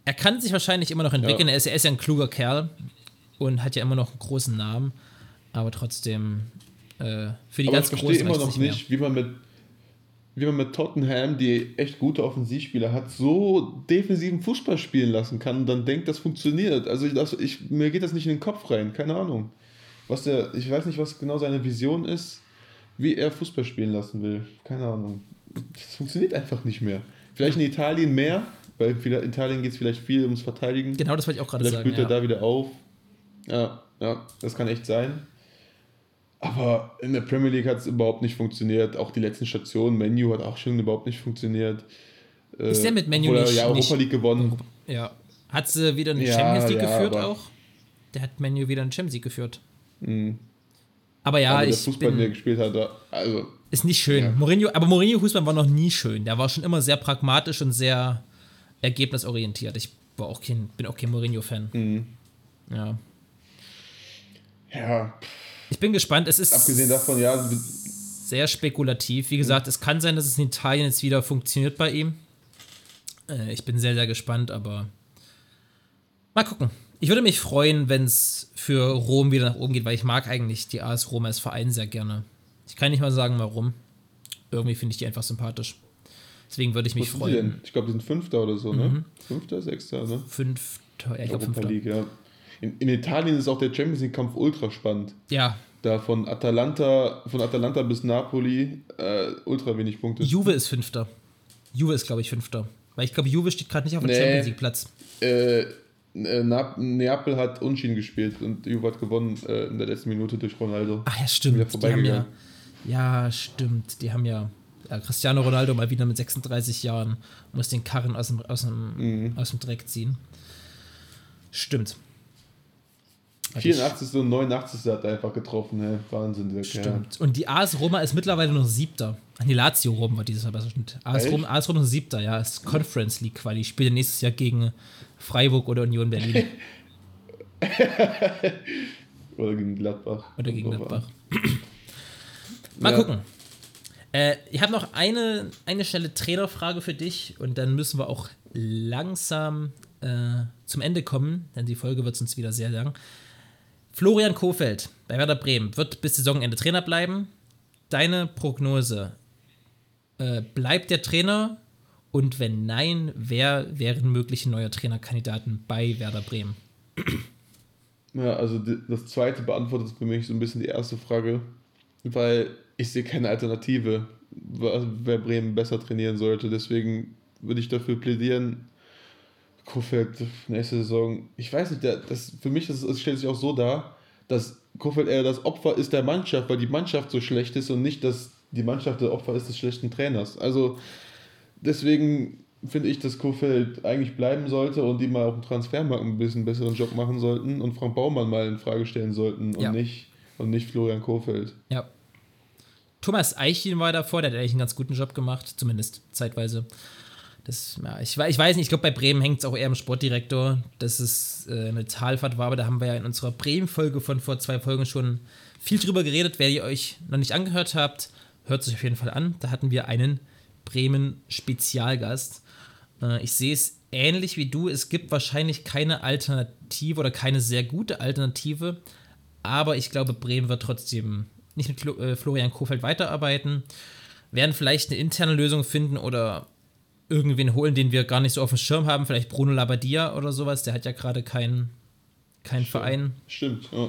Er kann sich wahrscheinlich immer noch entwickeln. Er, ist, er ist ja ein kluger Kerl und hat ja immer noch einen großen Namen. Aber trotzdem, äh, für die Aber ganz ich verstehe Großen immer noch nicht, wie man mit wie man mit Tottenham, die echt gute Offensivspieler hat, so defensiven Fußball spielen lassen kann und dann denkt, das funktioniert. Also ich, das, ich, mir geht das nicht in den Kopf rein, keine Ahnung. Was der, ich weiß nicht, was genau seine Vision ist, wie er Fußball spielen lassen will. Keine Ahnung. Das funktioniert einfach nicht mehr. Vielleicht in Italien mehr, weil in Italien geht es vielleicht viel ums Verteidigen. Genau, das wollte ich auch gerade Vielleicht sagen. blüht er Ja. da wieder auf. Ja, ja, das kann echt sein. Aber in der Premier League hat es überhaupt nicht funktioniert. Auch die letzten Stationen, Menu hat auch schon überhaupt nicht funktioniert. Äh, Ist der mit Man U obwohl nicht- ja Europa nicht- League gewonnen. ja. Hat sie wieder eine Ja, Champions League ja, geführt auch? Der hat Menu wieder eine Champions League geführt. Mhm. Aber ja, aber der ich Fußball, bin, gespielt hat, also ist nicht schön. Ja. Mourinho, aber Mourinho Fußball war noch nie schön. Der war schon immer sehr pragmatisch und sehr ergebnisorientiert. Ich war auch kein, bin auch kein Mourinho-Fan. Mhm. Ja. ja, Ich bin gespannt. Es ist abgesehen davon, ja, sehr spekulativ. Wie gesagt, es kann sein, dass es in Italien jetzt wieder funktioniert bei ihm. Äh, ich bin sehr, sehr gespannt, aber mal gucken. Ich würde mich freuen, wenn es für Rom wieder nach oben geht, weil ich mag eigentlich die AS Rom als Verein sehr gerne. Ich kann nicht mal sagen, warum. Irgendwie finde ich die einfach sympathisch. Deswegen würde ich mich die denn? freuen. Ich glaube, die sind Fünfter oder so, ne? Mhm. Fünfter, Sechster, ne? Fünfter, ja, ich glaube Fünfter. League, ja. In, in Italien ist auch der Champions League-Kampf ultra spannend. Ja, Da von Atalanta, von Atalanta bis Napoli, äh, ultra wenig Punkte. Juve ist Fünfter. Juve ist, glaube ich, Fünfter. Weil ich glaube, Juve steht gerade nicht auf dem Nee. Champions League-Platz. Äh, Neapel hat Unschieden gespielt und Juve hat gewonnen äh, in der letzten Minute durch Ronaldo. Ach ja, stimmt. Die haben ja, ja, stimmt. Die haben ja, ja Cristiano Ronaldo mal wieder mit 36 Jahren muss den Karren aus dem, aus dem, Mhm. aus dem Dreck ziehen. Stimmt. Hatte ich- 84. und 89. hat er einfach getroffen, hä? Wahnsinn, der Kerl. Stimmt. Und die AS Roma ist mittlerweile nur Siebter. An die Lazio Rom war dieses Jahr besser. Stimmt. AS? Rom, AS Rom ist Siebter, ja. Ist Conference League Quali. Spielt nächstes Jahr gegen Freiburg oder Union Berlin. Oder gegen Gladbach. Oder gegen Gladbach. Mal Ja. gucken. Äh, ich habe noch eine, eine schnelle Trainerfrage für dich und dann müssen wir auch langsam äh, zum Ende kommen, denn die Folge wird sonst wieder sehr lang. Florian Kofeld bei Werder Bremen wird bis Saisonende Trainer bleiben. Deine Prognose: äh, Bleibt der Trainer? Und wenn nein, wer wären mögliche neue Trainerkandidaten bei Werder Bremen? Ja, also das zweite beantwortet für mich so ein bisschen die erste Frage, weil ich sehe keine Alternative, wer Bremen besser trainieren sollte. Deswegen würde ich dafür plädieren, Kofeld nächste Saison. Ich weiß nicht, der, das, für mich ist, es stellt sich auch so dar, dass Kofeld eher das Opfer ist der Mannschaft, weil die Mannschaft so schlecht ist und nicht, dass die Mannschaft der Opfer ist des schlechten Trainers. Also deswegen finde ich, dass Kofeld eigentlich bleiben sollte und die mal auf dem Transfermarkt ein bisschen besseren Job machen sollten und Frank Baumann mal in Frage stellen sollten und, Ja. nicht, und nicht Florian Kofeld. Ja. Thomas Eichin war davor, der hat eigentlich einen ganz guten Job gemacht, zumindest zeitweise. Das, ja, ich, ich weiß nicht, ich glaube, bei Bremen hängt es auch eher am Sportdirektor, dass es äh, eine Talfahrt war, aber da haben wir ja in unserer Bremen-Folge von vor zwei Folgen schon viel drüber geredet. Wer ihr euch noch nicht angehört habt, hört sich auf jeden Fall an. Da hatten wir einen Bremen-Spezialgast. Äh, ich sehe es ähnlich wie du. Es gibt wahrscheinlich keine Alternative oder keine sehr gute Alternative, aber ich glaube, Bremen wird trotzdem nicht mit äh, Florian Kofeld weiterarbeiten, werden vielleicht eine interne Lösung finden oder irgendwen holen, den wir gar nicht so auf dem Schirm haben, vielleicht Bruno Labbadia oder sowas, der hat ja gerade keinen kein Verein. Stimmt, ja.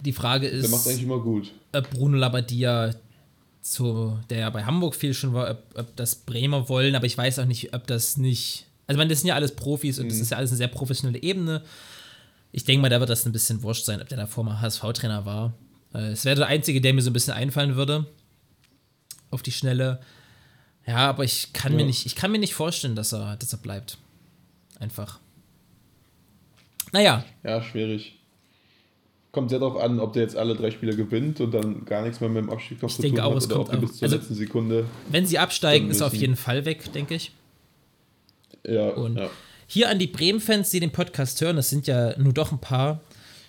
Die Frage Der macht ist, eigentlich immer gut. ob Bruno Labbadia, zu, der ja bei Hamburg viel schon war, ob, ob das Bremer wollen, aber ich weiß auch nicht, ob das nicht. Also, ich meine, das sind ja alles Profis und das ist ja alles eine sehr professionelle Ebene. Ich denke mal, da wird das ein bisschen wurscht sein, ob der davor mal HSV-Trainer war. Äh, Es wäre der einzige, der mir so ein bisschen einfallen würde. Auf die Schnelle. Ja, aber ich kann, mir, Ja. nicht, ich kann mir nicht vorstellen, dass er, dass er bleibt. Einfach. Naja, Ja, schwierig. Kommt sehr darauf an, ob der jetzt alle drei Spiele gewinnt und dann gar nichts mehr mit dem Abstieg noch Ich zu denke tun auch, hat es oder kommt ob bis zur also- letzten Sekunde. wenn sie absteigen, ist er auf jeden Fall weg, denke ich. Ja, Und ja. hier an die Bremen-Fans, die den Podcast hören, das sind ja nur doch ein paar,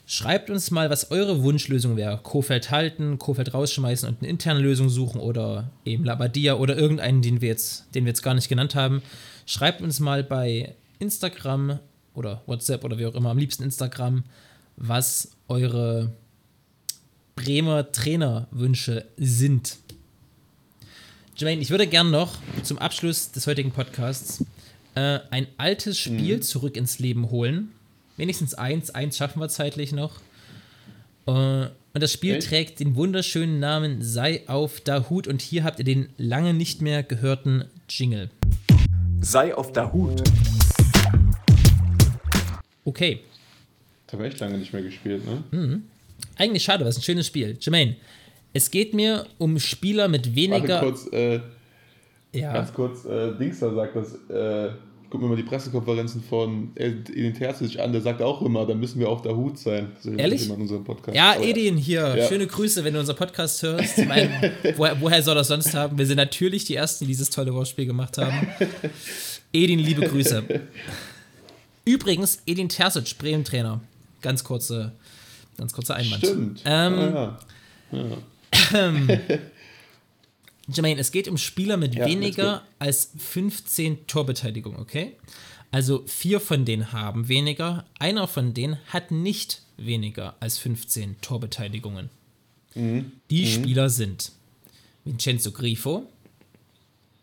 schreibt uns mal, was eure Wunschlösung wäre. Kofeld halten, Kofeld rausschmeißen und eine interne Lösung suchen oder eben Labadia oder irgendeinen, den wir jetzt, den wir jetzt gar nicht genannt haben. Schreibt uns mal bei Instagram oder WhatsApp oder wie auch immer, am liebsten Instagram, was eure Bremer Trainerwünsche sind. Jermaine, ich würde gern noch zum Abschluss des heutigen Podcasts äh, ein altes Spiel zurück ins Leben holen. Wenigstens eins, eins schaffen wir zeitlich noch. Äh, und das Spiel Echt? trägt den wunderschönen Namen Sei auf der Hut und hier habt ihr den lange nicht mehr gehörten Jingle. Sei auf der Hut. Okay, Das haben wir echt lange nicht mehr gespielt, ne? eigentlich schade, was ein schönes Spiel. Jermaine, es geht mir um Spieler mit Warte weniger. kurz, äh, ja, ganz kurz, äh, Dings da sagt das, äh, ich guck mir mal die Pressekonferenzen von Edin Terzic an, der sagt auch immer, da müssen wir auf der Hut sein. So Ehrlich? immer in unserem Podcast. Ja, Aber Edin, hier, Ja. schöne Grüße, wenn du unseren Podcast hörst. Ich meine, woher, woher soll das sonst haben? Wir sind natürlich die Ersten, die dieses tolle Wortspiel gemacht haben. Edin, liebe Grüße. Übrigens, Edin Terzic, Bremen-Trainer. Ganz kurze, ganz kurzer Einwand. Stimmt. Ähm, ah, ja. Jermaine, es geht um Spieler mit Ja, weniger als 15 Torbeteiligung, okay? Also vier von denen haben weniger, einer von denen hat nicht weniger als 15 Torbeteiligungen. Die Spieler sind Vincenzo Grifo,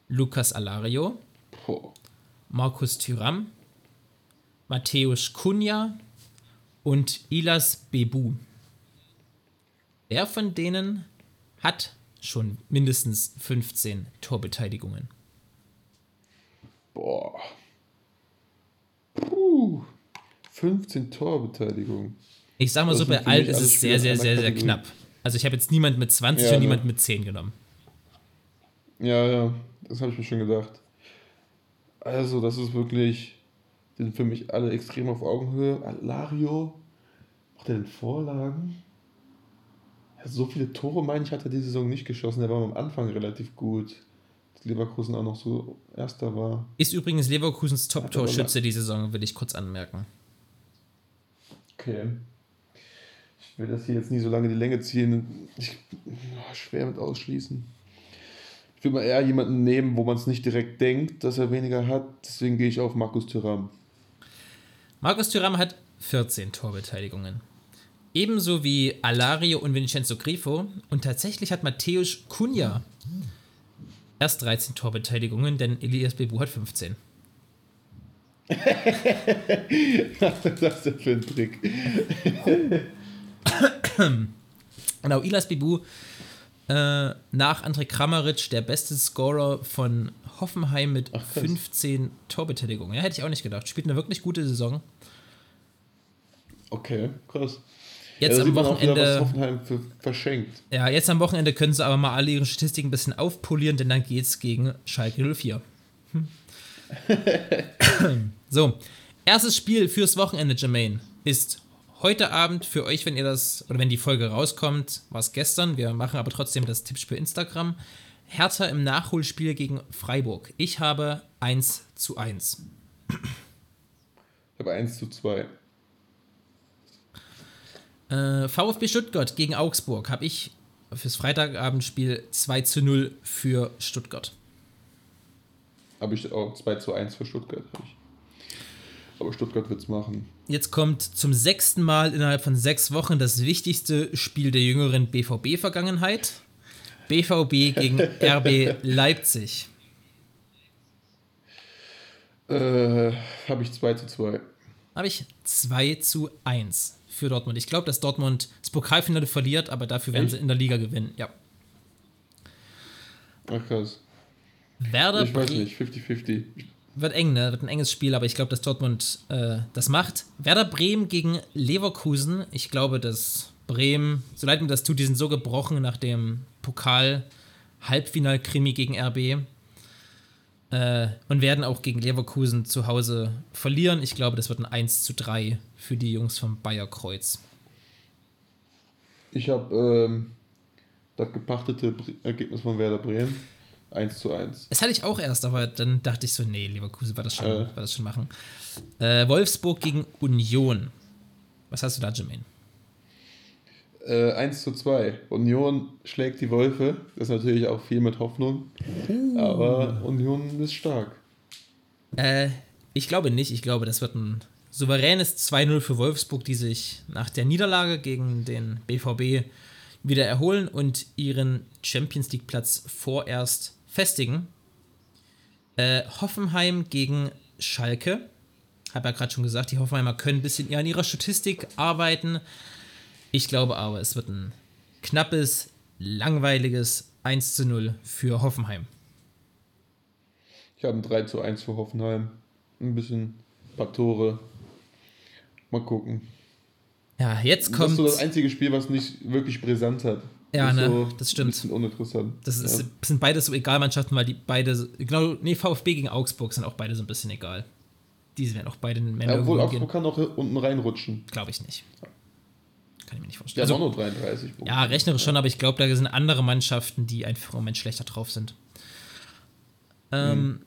Lucas Alario. Markus Thüram, Matthäus Kunja und Ilas Bebu. Wer von denen hat schon mindestens 15 Torbeteiligungen? Boah. Puh. 15 Torbeteiligung. Ich sag mal Das so, bei allen ist es sehr, sehr, sehr, sehr Kategorie. knapp. Also ich habe jetzt niemand mit 20 Ja, und ne? niemand mit 10 genommen. Ja, ja, das habe ich mir schon gedacht. Also, das ist wirklich, die sind für mich alle extrem auf Augenhöhe. Alario, macht er denn Vorlagen? Ja, so viele Tore, meine ich, hat er die Saison nicht geschossen. Der war am Anfang relativ gut. Dass Leverkusen auch noch so Erster war. Ist übrigens Leverkusens Top-Torschütze die Saison, will ich kurz anmerken. Okay. Ich will das hier jetzt nie so lange die Länge ziehen. Ich, oh, schwer mit ausschließen. Ich will mal eher jemanden nehmen, wo man es nicht direkt denkt, dass er weniger hat. Deswegen gehe ich auf Markus Thuram. Markus Thuram hat 14 Torbeteiligungen. Ebenso wie Alario und Vincenzo Grifo. Und tatsächlich hat Matthäus Kunja erst 13 Torbeteiligungen, denn Elias Bebu hat 15. Was ist das denn für ein Trick? Genau, Elias Bebu äh, nach André Kramaric der beste Scorer von Hoffenheim mit krass. 15 Torbeteiligungen. Ja, hätte ich auch nicht gedacht. Spielt eine wirklich gute Saison. Okay, krass. Jetzt ja, am auch wieder, was Wochenende, Hoffenheim für, verschenkt. ja, jetzt am Wochenende können sie aber mal alle ihre Statistiken ein bisschen aufpolieren, denn dann geht's gegen Schalke 04. Hm. so, erstes Spiel fürs Wochenende, Jermaine, ist heute Abend für euch, wenn ihr das, oder wenn die Folge rauskommt, war es gestern, wir machen aber trotzdem das Tippspiel Instagram. Hertha im Nachholspiel gegen Freiburg. Ich habe 1 zu 1. Ich habe 1 zu 2. Äh, VfB Stuttgart gegen Augsburg habe ich fürs Freitagabendspiel 2 zu 0 für Stuttgart. Habe ich auch 2 zu 1 für Stuttgart. Aber Stuttgart wird es machen. Jetzt kommt zum sechsten Mal innerhalb von sechs Wochen das wichtigste Spiel der jüngeren BVB-Vergangenheit. BVB gegen RB Leipzig. Äh, habe ich 2 zu 2. Habe ich 2 zu 1 für Dortmund. Ich glaube, dass Dortmund das Pokalfinale verliert, aber dafür werden Echt? sie in der Liga gewinnen. Ja. Ach krass. Werder Ich weiß nicht, 50-50. Wird eng, ne? Wird ein enges Spiel, aber ich glaube, dass Dortmund äh, das macht. Werder Bremen gegen Leverkusen. Ich glaube, dass Bremen, so leid mir das tut, die sind so gebrochen nach dem Pokal-Halbfinal-Krimi gegen RB. Äh, und werden auch gegen Leverkusen zu Hause verlieren. Ich glaube, das wird ein 1 zu 3 für die Jungs vom Bayer Kreuz. Ich habe ähm, das gepachtete Ergebnis von Werder Bremen. 1 zu 1. Das hatte ich auch erst, aber dann dachte ich so, nee, Leverkusen wird das schon, Äh. wird das schon machen. Äh, Wolfsburg gegen Union. Was hast du da, Jermaine? Äh, 1 zu 2. Union schlägt die Wölfe. Das ist natürlich auch viel mit Hoffnung. Aber Union ist stark. Äh, ich glaube nicht. Ich glaube, das wird ein souveränes 2-0 für Wolfsburg, die sich nach der Niederlage gegen den BVB wieder erholen und ihren Champions League Platz vorerst festigen. Äh, Hoffenheim gegen Schalke. Habe ja gerade schon gesagt, die Hoffenheimer können ein bisschen an ihrer Statistik arbeiten. Ich glaube aber, es wird ein knappes, langweiliges 1 zu 0 für Hoffenheim. Ich habe ein 3 zu 1 für Hoffenheim. Ein bisschen ein paar Tore. Mal gucken. Ja, jetzt Das kommt. ist so das einzige Spiel, was nicht wirklich brisant hat. Ja, ne, so das stimmt. Ein bisschen uninteressant. Das ist, ja. sind beides so Egalmannschaften, weil die beide, genau, nee, VfB gegen Augsburg sind auch beide so ein bisschen egal. Die werden auch beide in ja, Obwohl Männer gehen. Augsburg kann auch unten reinrutschen. Glaube ich nicht. Kann ich mir nicht vorstellen. auch Also, nur 33 Punkte. ja, rechnerisch schon, aber ich glaube, da sind andere Mannschaften, die einfach im Moment schlechter drauf sind. Ähm,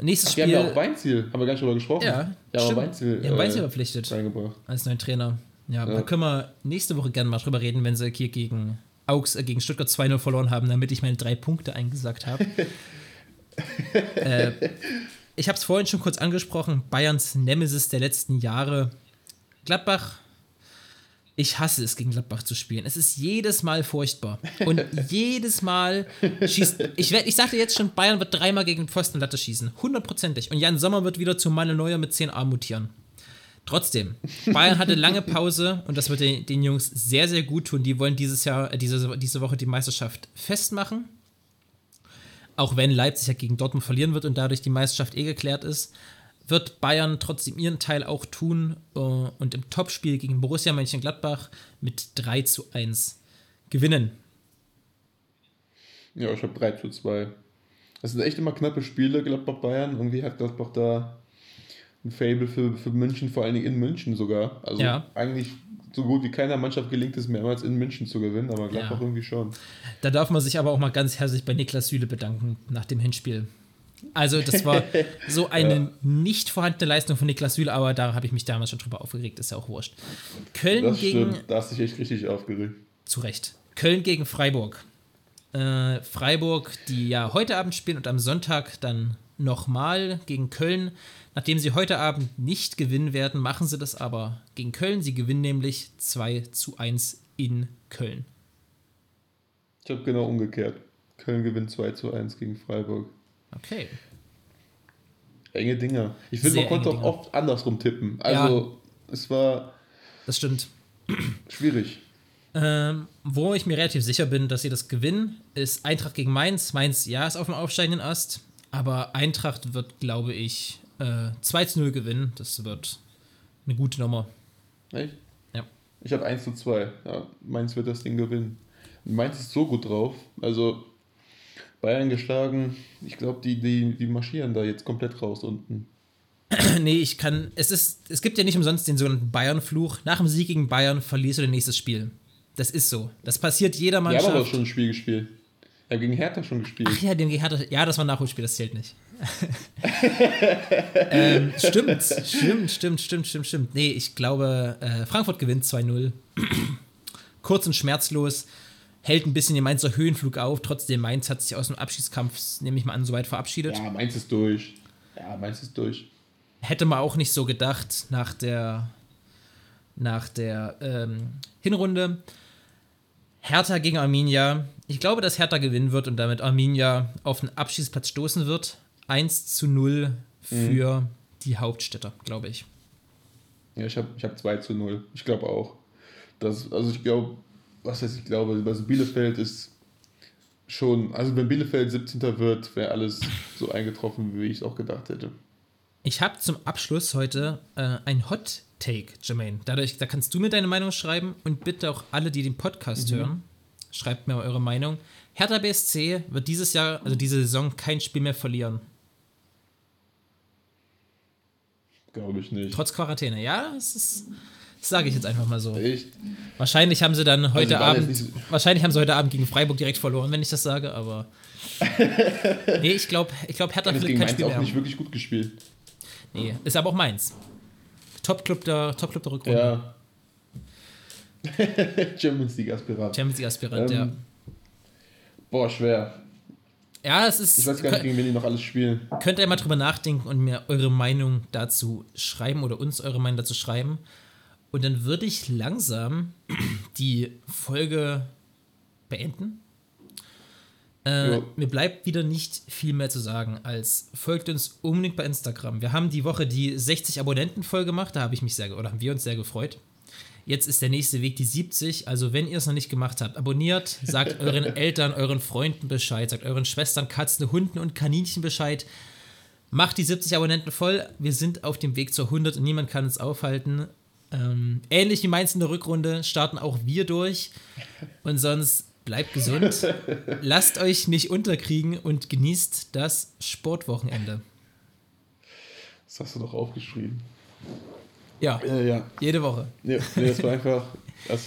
Nächstes Hm. Die haben Spiel. ja auch Weinziel, haben wir gar nicht drüber gesprochen. Ja, ja stimmt. Weinziel, Die haben Weinziel äh, verpflichtet reingebracht. als neuen Trainer. Ja, da können wir nächste Woche gerne mal drüber reden, wenn sie hier gegen Augs, äh, gegen Stuttgart 2-0 verloren haben, damit ich meine drei Punkte eingesagt habe. äh, ich habe es vorhin schon kurz angesprochen, Bayerns Nemesis der letzten Jahre. Gladbach, ich hasse es, gegen Gladbach zu spielen. Es ist jedes Mal furchtbar. Und jedes Mal schießt. Ich, werd- ich sagte jetzt schon, Bayern wird dreimal gegen Pfostenlatte schießen. Hundertprozentig. Und Jan Sommer wird wieder zu Manuel Neuer mit 10a mutieren. Trotzdem, Bayern hatte lange Pause und das wird den, den Jungs sehr, sehr gut tun. Die wollen dieses Jahr, äh, diese, diese Woche die Meisterschaft festmachen. Auch wenn Leipzig ja gegen Dortmund verlieren wird und dadurch die Meisterschaft eh geklärt ist, wird Bayern trotzdem ihren Teil auch tun äh, und im Topspiel gegen Borussia Mönchengladbach mit 3 zu 1 gewinnen. Ja, ich habe 3 zu 2. Das sind echt immer knappe Spiele, Gladbach-Bayern. Irgendwie hat Gladbach da ein Fable für, für München, vor allen Dingen in München sogar. Also Ja. eigentlich so gut wie keiner Mannschaft gelingt es mehrmals in München zu gewinnen, aber Gladbach Ja. irgendwie schon. Da darf man sich aber auch mal ganz herzlich bei Niklas Süle bedanken nach dem Hinspiel. Also, das war so eine nicht vorhandene Leistung von Niklas Süle, aber da habe ich mich damals schon drüber aufgeregt, ist ja auch wurscht. Köln Das gegen. stimmt, da hast du dich echt richtig aufgeregt. Zu Recht. Köln gegen Freiburg. Äh, Freiburg, die ja heute Abend spielen und am Sonntag dann nochmal gegen Köln. Nachdem sie heute Abend nicht gewinnen werden, machen sie das aber gegen Köln. Sie gewinnen nämlich 2 zu 1 in Köln. Ich habe genau umgekehrt. Köln gewinnt 2 zu 1 gegen Freiburg. Okay. Enge Dinger. Ich finde, man konnte auch oft andersrum tippen. Also, es war Das stimmt. schwierig. Ähm, wo ich mir relativ sicher bin, dass sie das gewinnen, ist Eintracht gegen Mainz. Mainz, ja, ist auf dem aufsteigenden Ast, aber Eintracht wird, glaube ich, äh, 2 zu 0 gewinnen. Das wird eine gute Nummer. Echt? Ja. Ich habe 1 zu 2. Ja, Mainz wird das Ding gewinnen. Und Mainz ist so gut drauf. Also Bayern geschlagen. Ich glaube, die, die, die marschieren da jetzt komplett raus unten. nee, ich kann. Es, ist, es gibt ja nicht umsonst den sogenannten Bayern-Fluch. Nach dem Sieg gegen Bayern verlierst du dein nächstes Spiel. Das ist so. Das passiert jeder Mannschaft. haben aber schon ein Spiel gespielt. Ja, gegen Hertha schon gespielt. Ach ja, den Hertha, ja, das war ein Nachholspiel, das zählt nicht. ähm, stimmt, stimmt, stimmt, stimmt, stimmt, stimmt. Nee, ich glaube, äh, Frankfurt gewinnt 2-0. Kurz und schmerzlos. Hält ein bisschen den Mainzer Höhenflug auf. Trotzdem, Mainz hat sich aus dem Abschiedskampf, nehme ich mal an, soweit verabschiedet. Ja, Mainz ist durch. Ja, Mainz ist durch. Hätte man auch nicht so gedacht nach der, nach der ähm, Hinrunde. Hertha gegen Arminia. Ich glaube, dass Hertha gewinnen wird und damit Arminia auf den Abschießplatz stoßen wird. 1 zu 0 für die Hauptstädter, glaube ich. Ja, ich habe ich hab 2 zu 0. Ich glaube auch. Das, also ich glaube, was heißt ich glaube, also Bielefeld ist schon, also wenn Bielefeld 17. wird, wäre alles so eingetroffen, wie ich es auch gedacht hätte. Ich habe zum Abschluss heute äh, ein Hot Take, Jermaine. Dadurch, da kannst du mir deine Meinung schreiben und bitte auch alle, die den Podcast hören, schreibt mir eure Meinung. Hertha BSC wird dieses Jahr, also diese Saison, kein Spiel mehr verlieren. Glaube ich nicht. Trotz Quarantäne. Ja, das ist. Sage ich jetzt einfach mal so. Echt? Wahrscheinlich haben sie dann heute die waren Abend. nicht Wahrscheinlich haben sie heute Abend gegen Freiburg direkt verloren, wenn ich das sage, aber. nee, ich glaube, ich glaub, Hertha kein Mainz Spiel auch mehr. nicht wirklich gut gespielt. Nee, ist aber auch meins. Top-Club der, Top der Rückrunde. Ja. Champions League Aspirant. Champions League-Aspirant, Ähm, ja. Boah, schwer. Ja, es ist. Ich weiß gar nicht, gegen wen die noch alles spielen. Könnt ihr mal drüber nachdenken und mir eure Meinung dazu schreiben oder uns eure Meinung dazu schreiben. Und dann würde ich langsam die Folge beenden. Äh, mir bleibt wieder nicht viel mehr zu sagen, als folgt uns unbedingt bei Instagram. Wir haben die Woche die 60 Abonnenten voll gemacht, da habe ich mich sehr, oder haben wir uns sehr gefreut. Jetzt ist der nächste Weg die 70. Also, wenn ihr es noch nicht gemacht habt, abonniert, sagt euren Eltern, euren Freunden Bescheid, sagt euren Schwestern, Katzen, Hunden und Kaninchen Bescheid. Macht die 70 Abonnenten voll. Wir sind auf dem Weg zur 100 und niemand kann uns aufhalten. Ähm, ähnlich wie Mainz in der Rückrunde starten auch wir durch. Und sonst bleibt gesund. Lasst euch nicht unterkriegen und genießt das Sportwochenende. Das hast du doch aufgeschrieben. Ja, Ja, ja. jede Woche. Nee, nee, das war einfach. Das,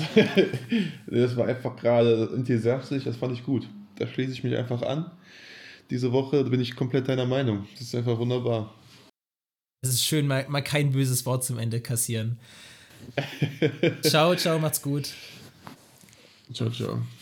das war einfach gerade enthusiastisch, das fand ich gut. Da schließe ich mich einfach an. Diese Woche bin ich komplett deiner Meinung. Das ist einfach wunderbar. Es ist schön, mal, mal kein böses Wort zum Ende kassieren. Ciao, ciao, macht's gut. Ciao, ciao.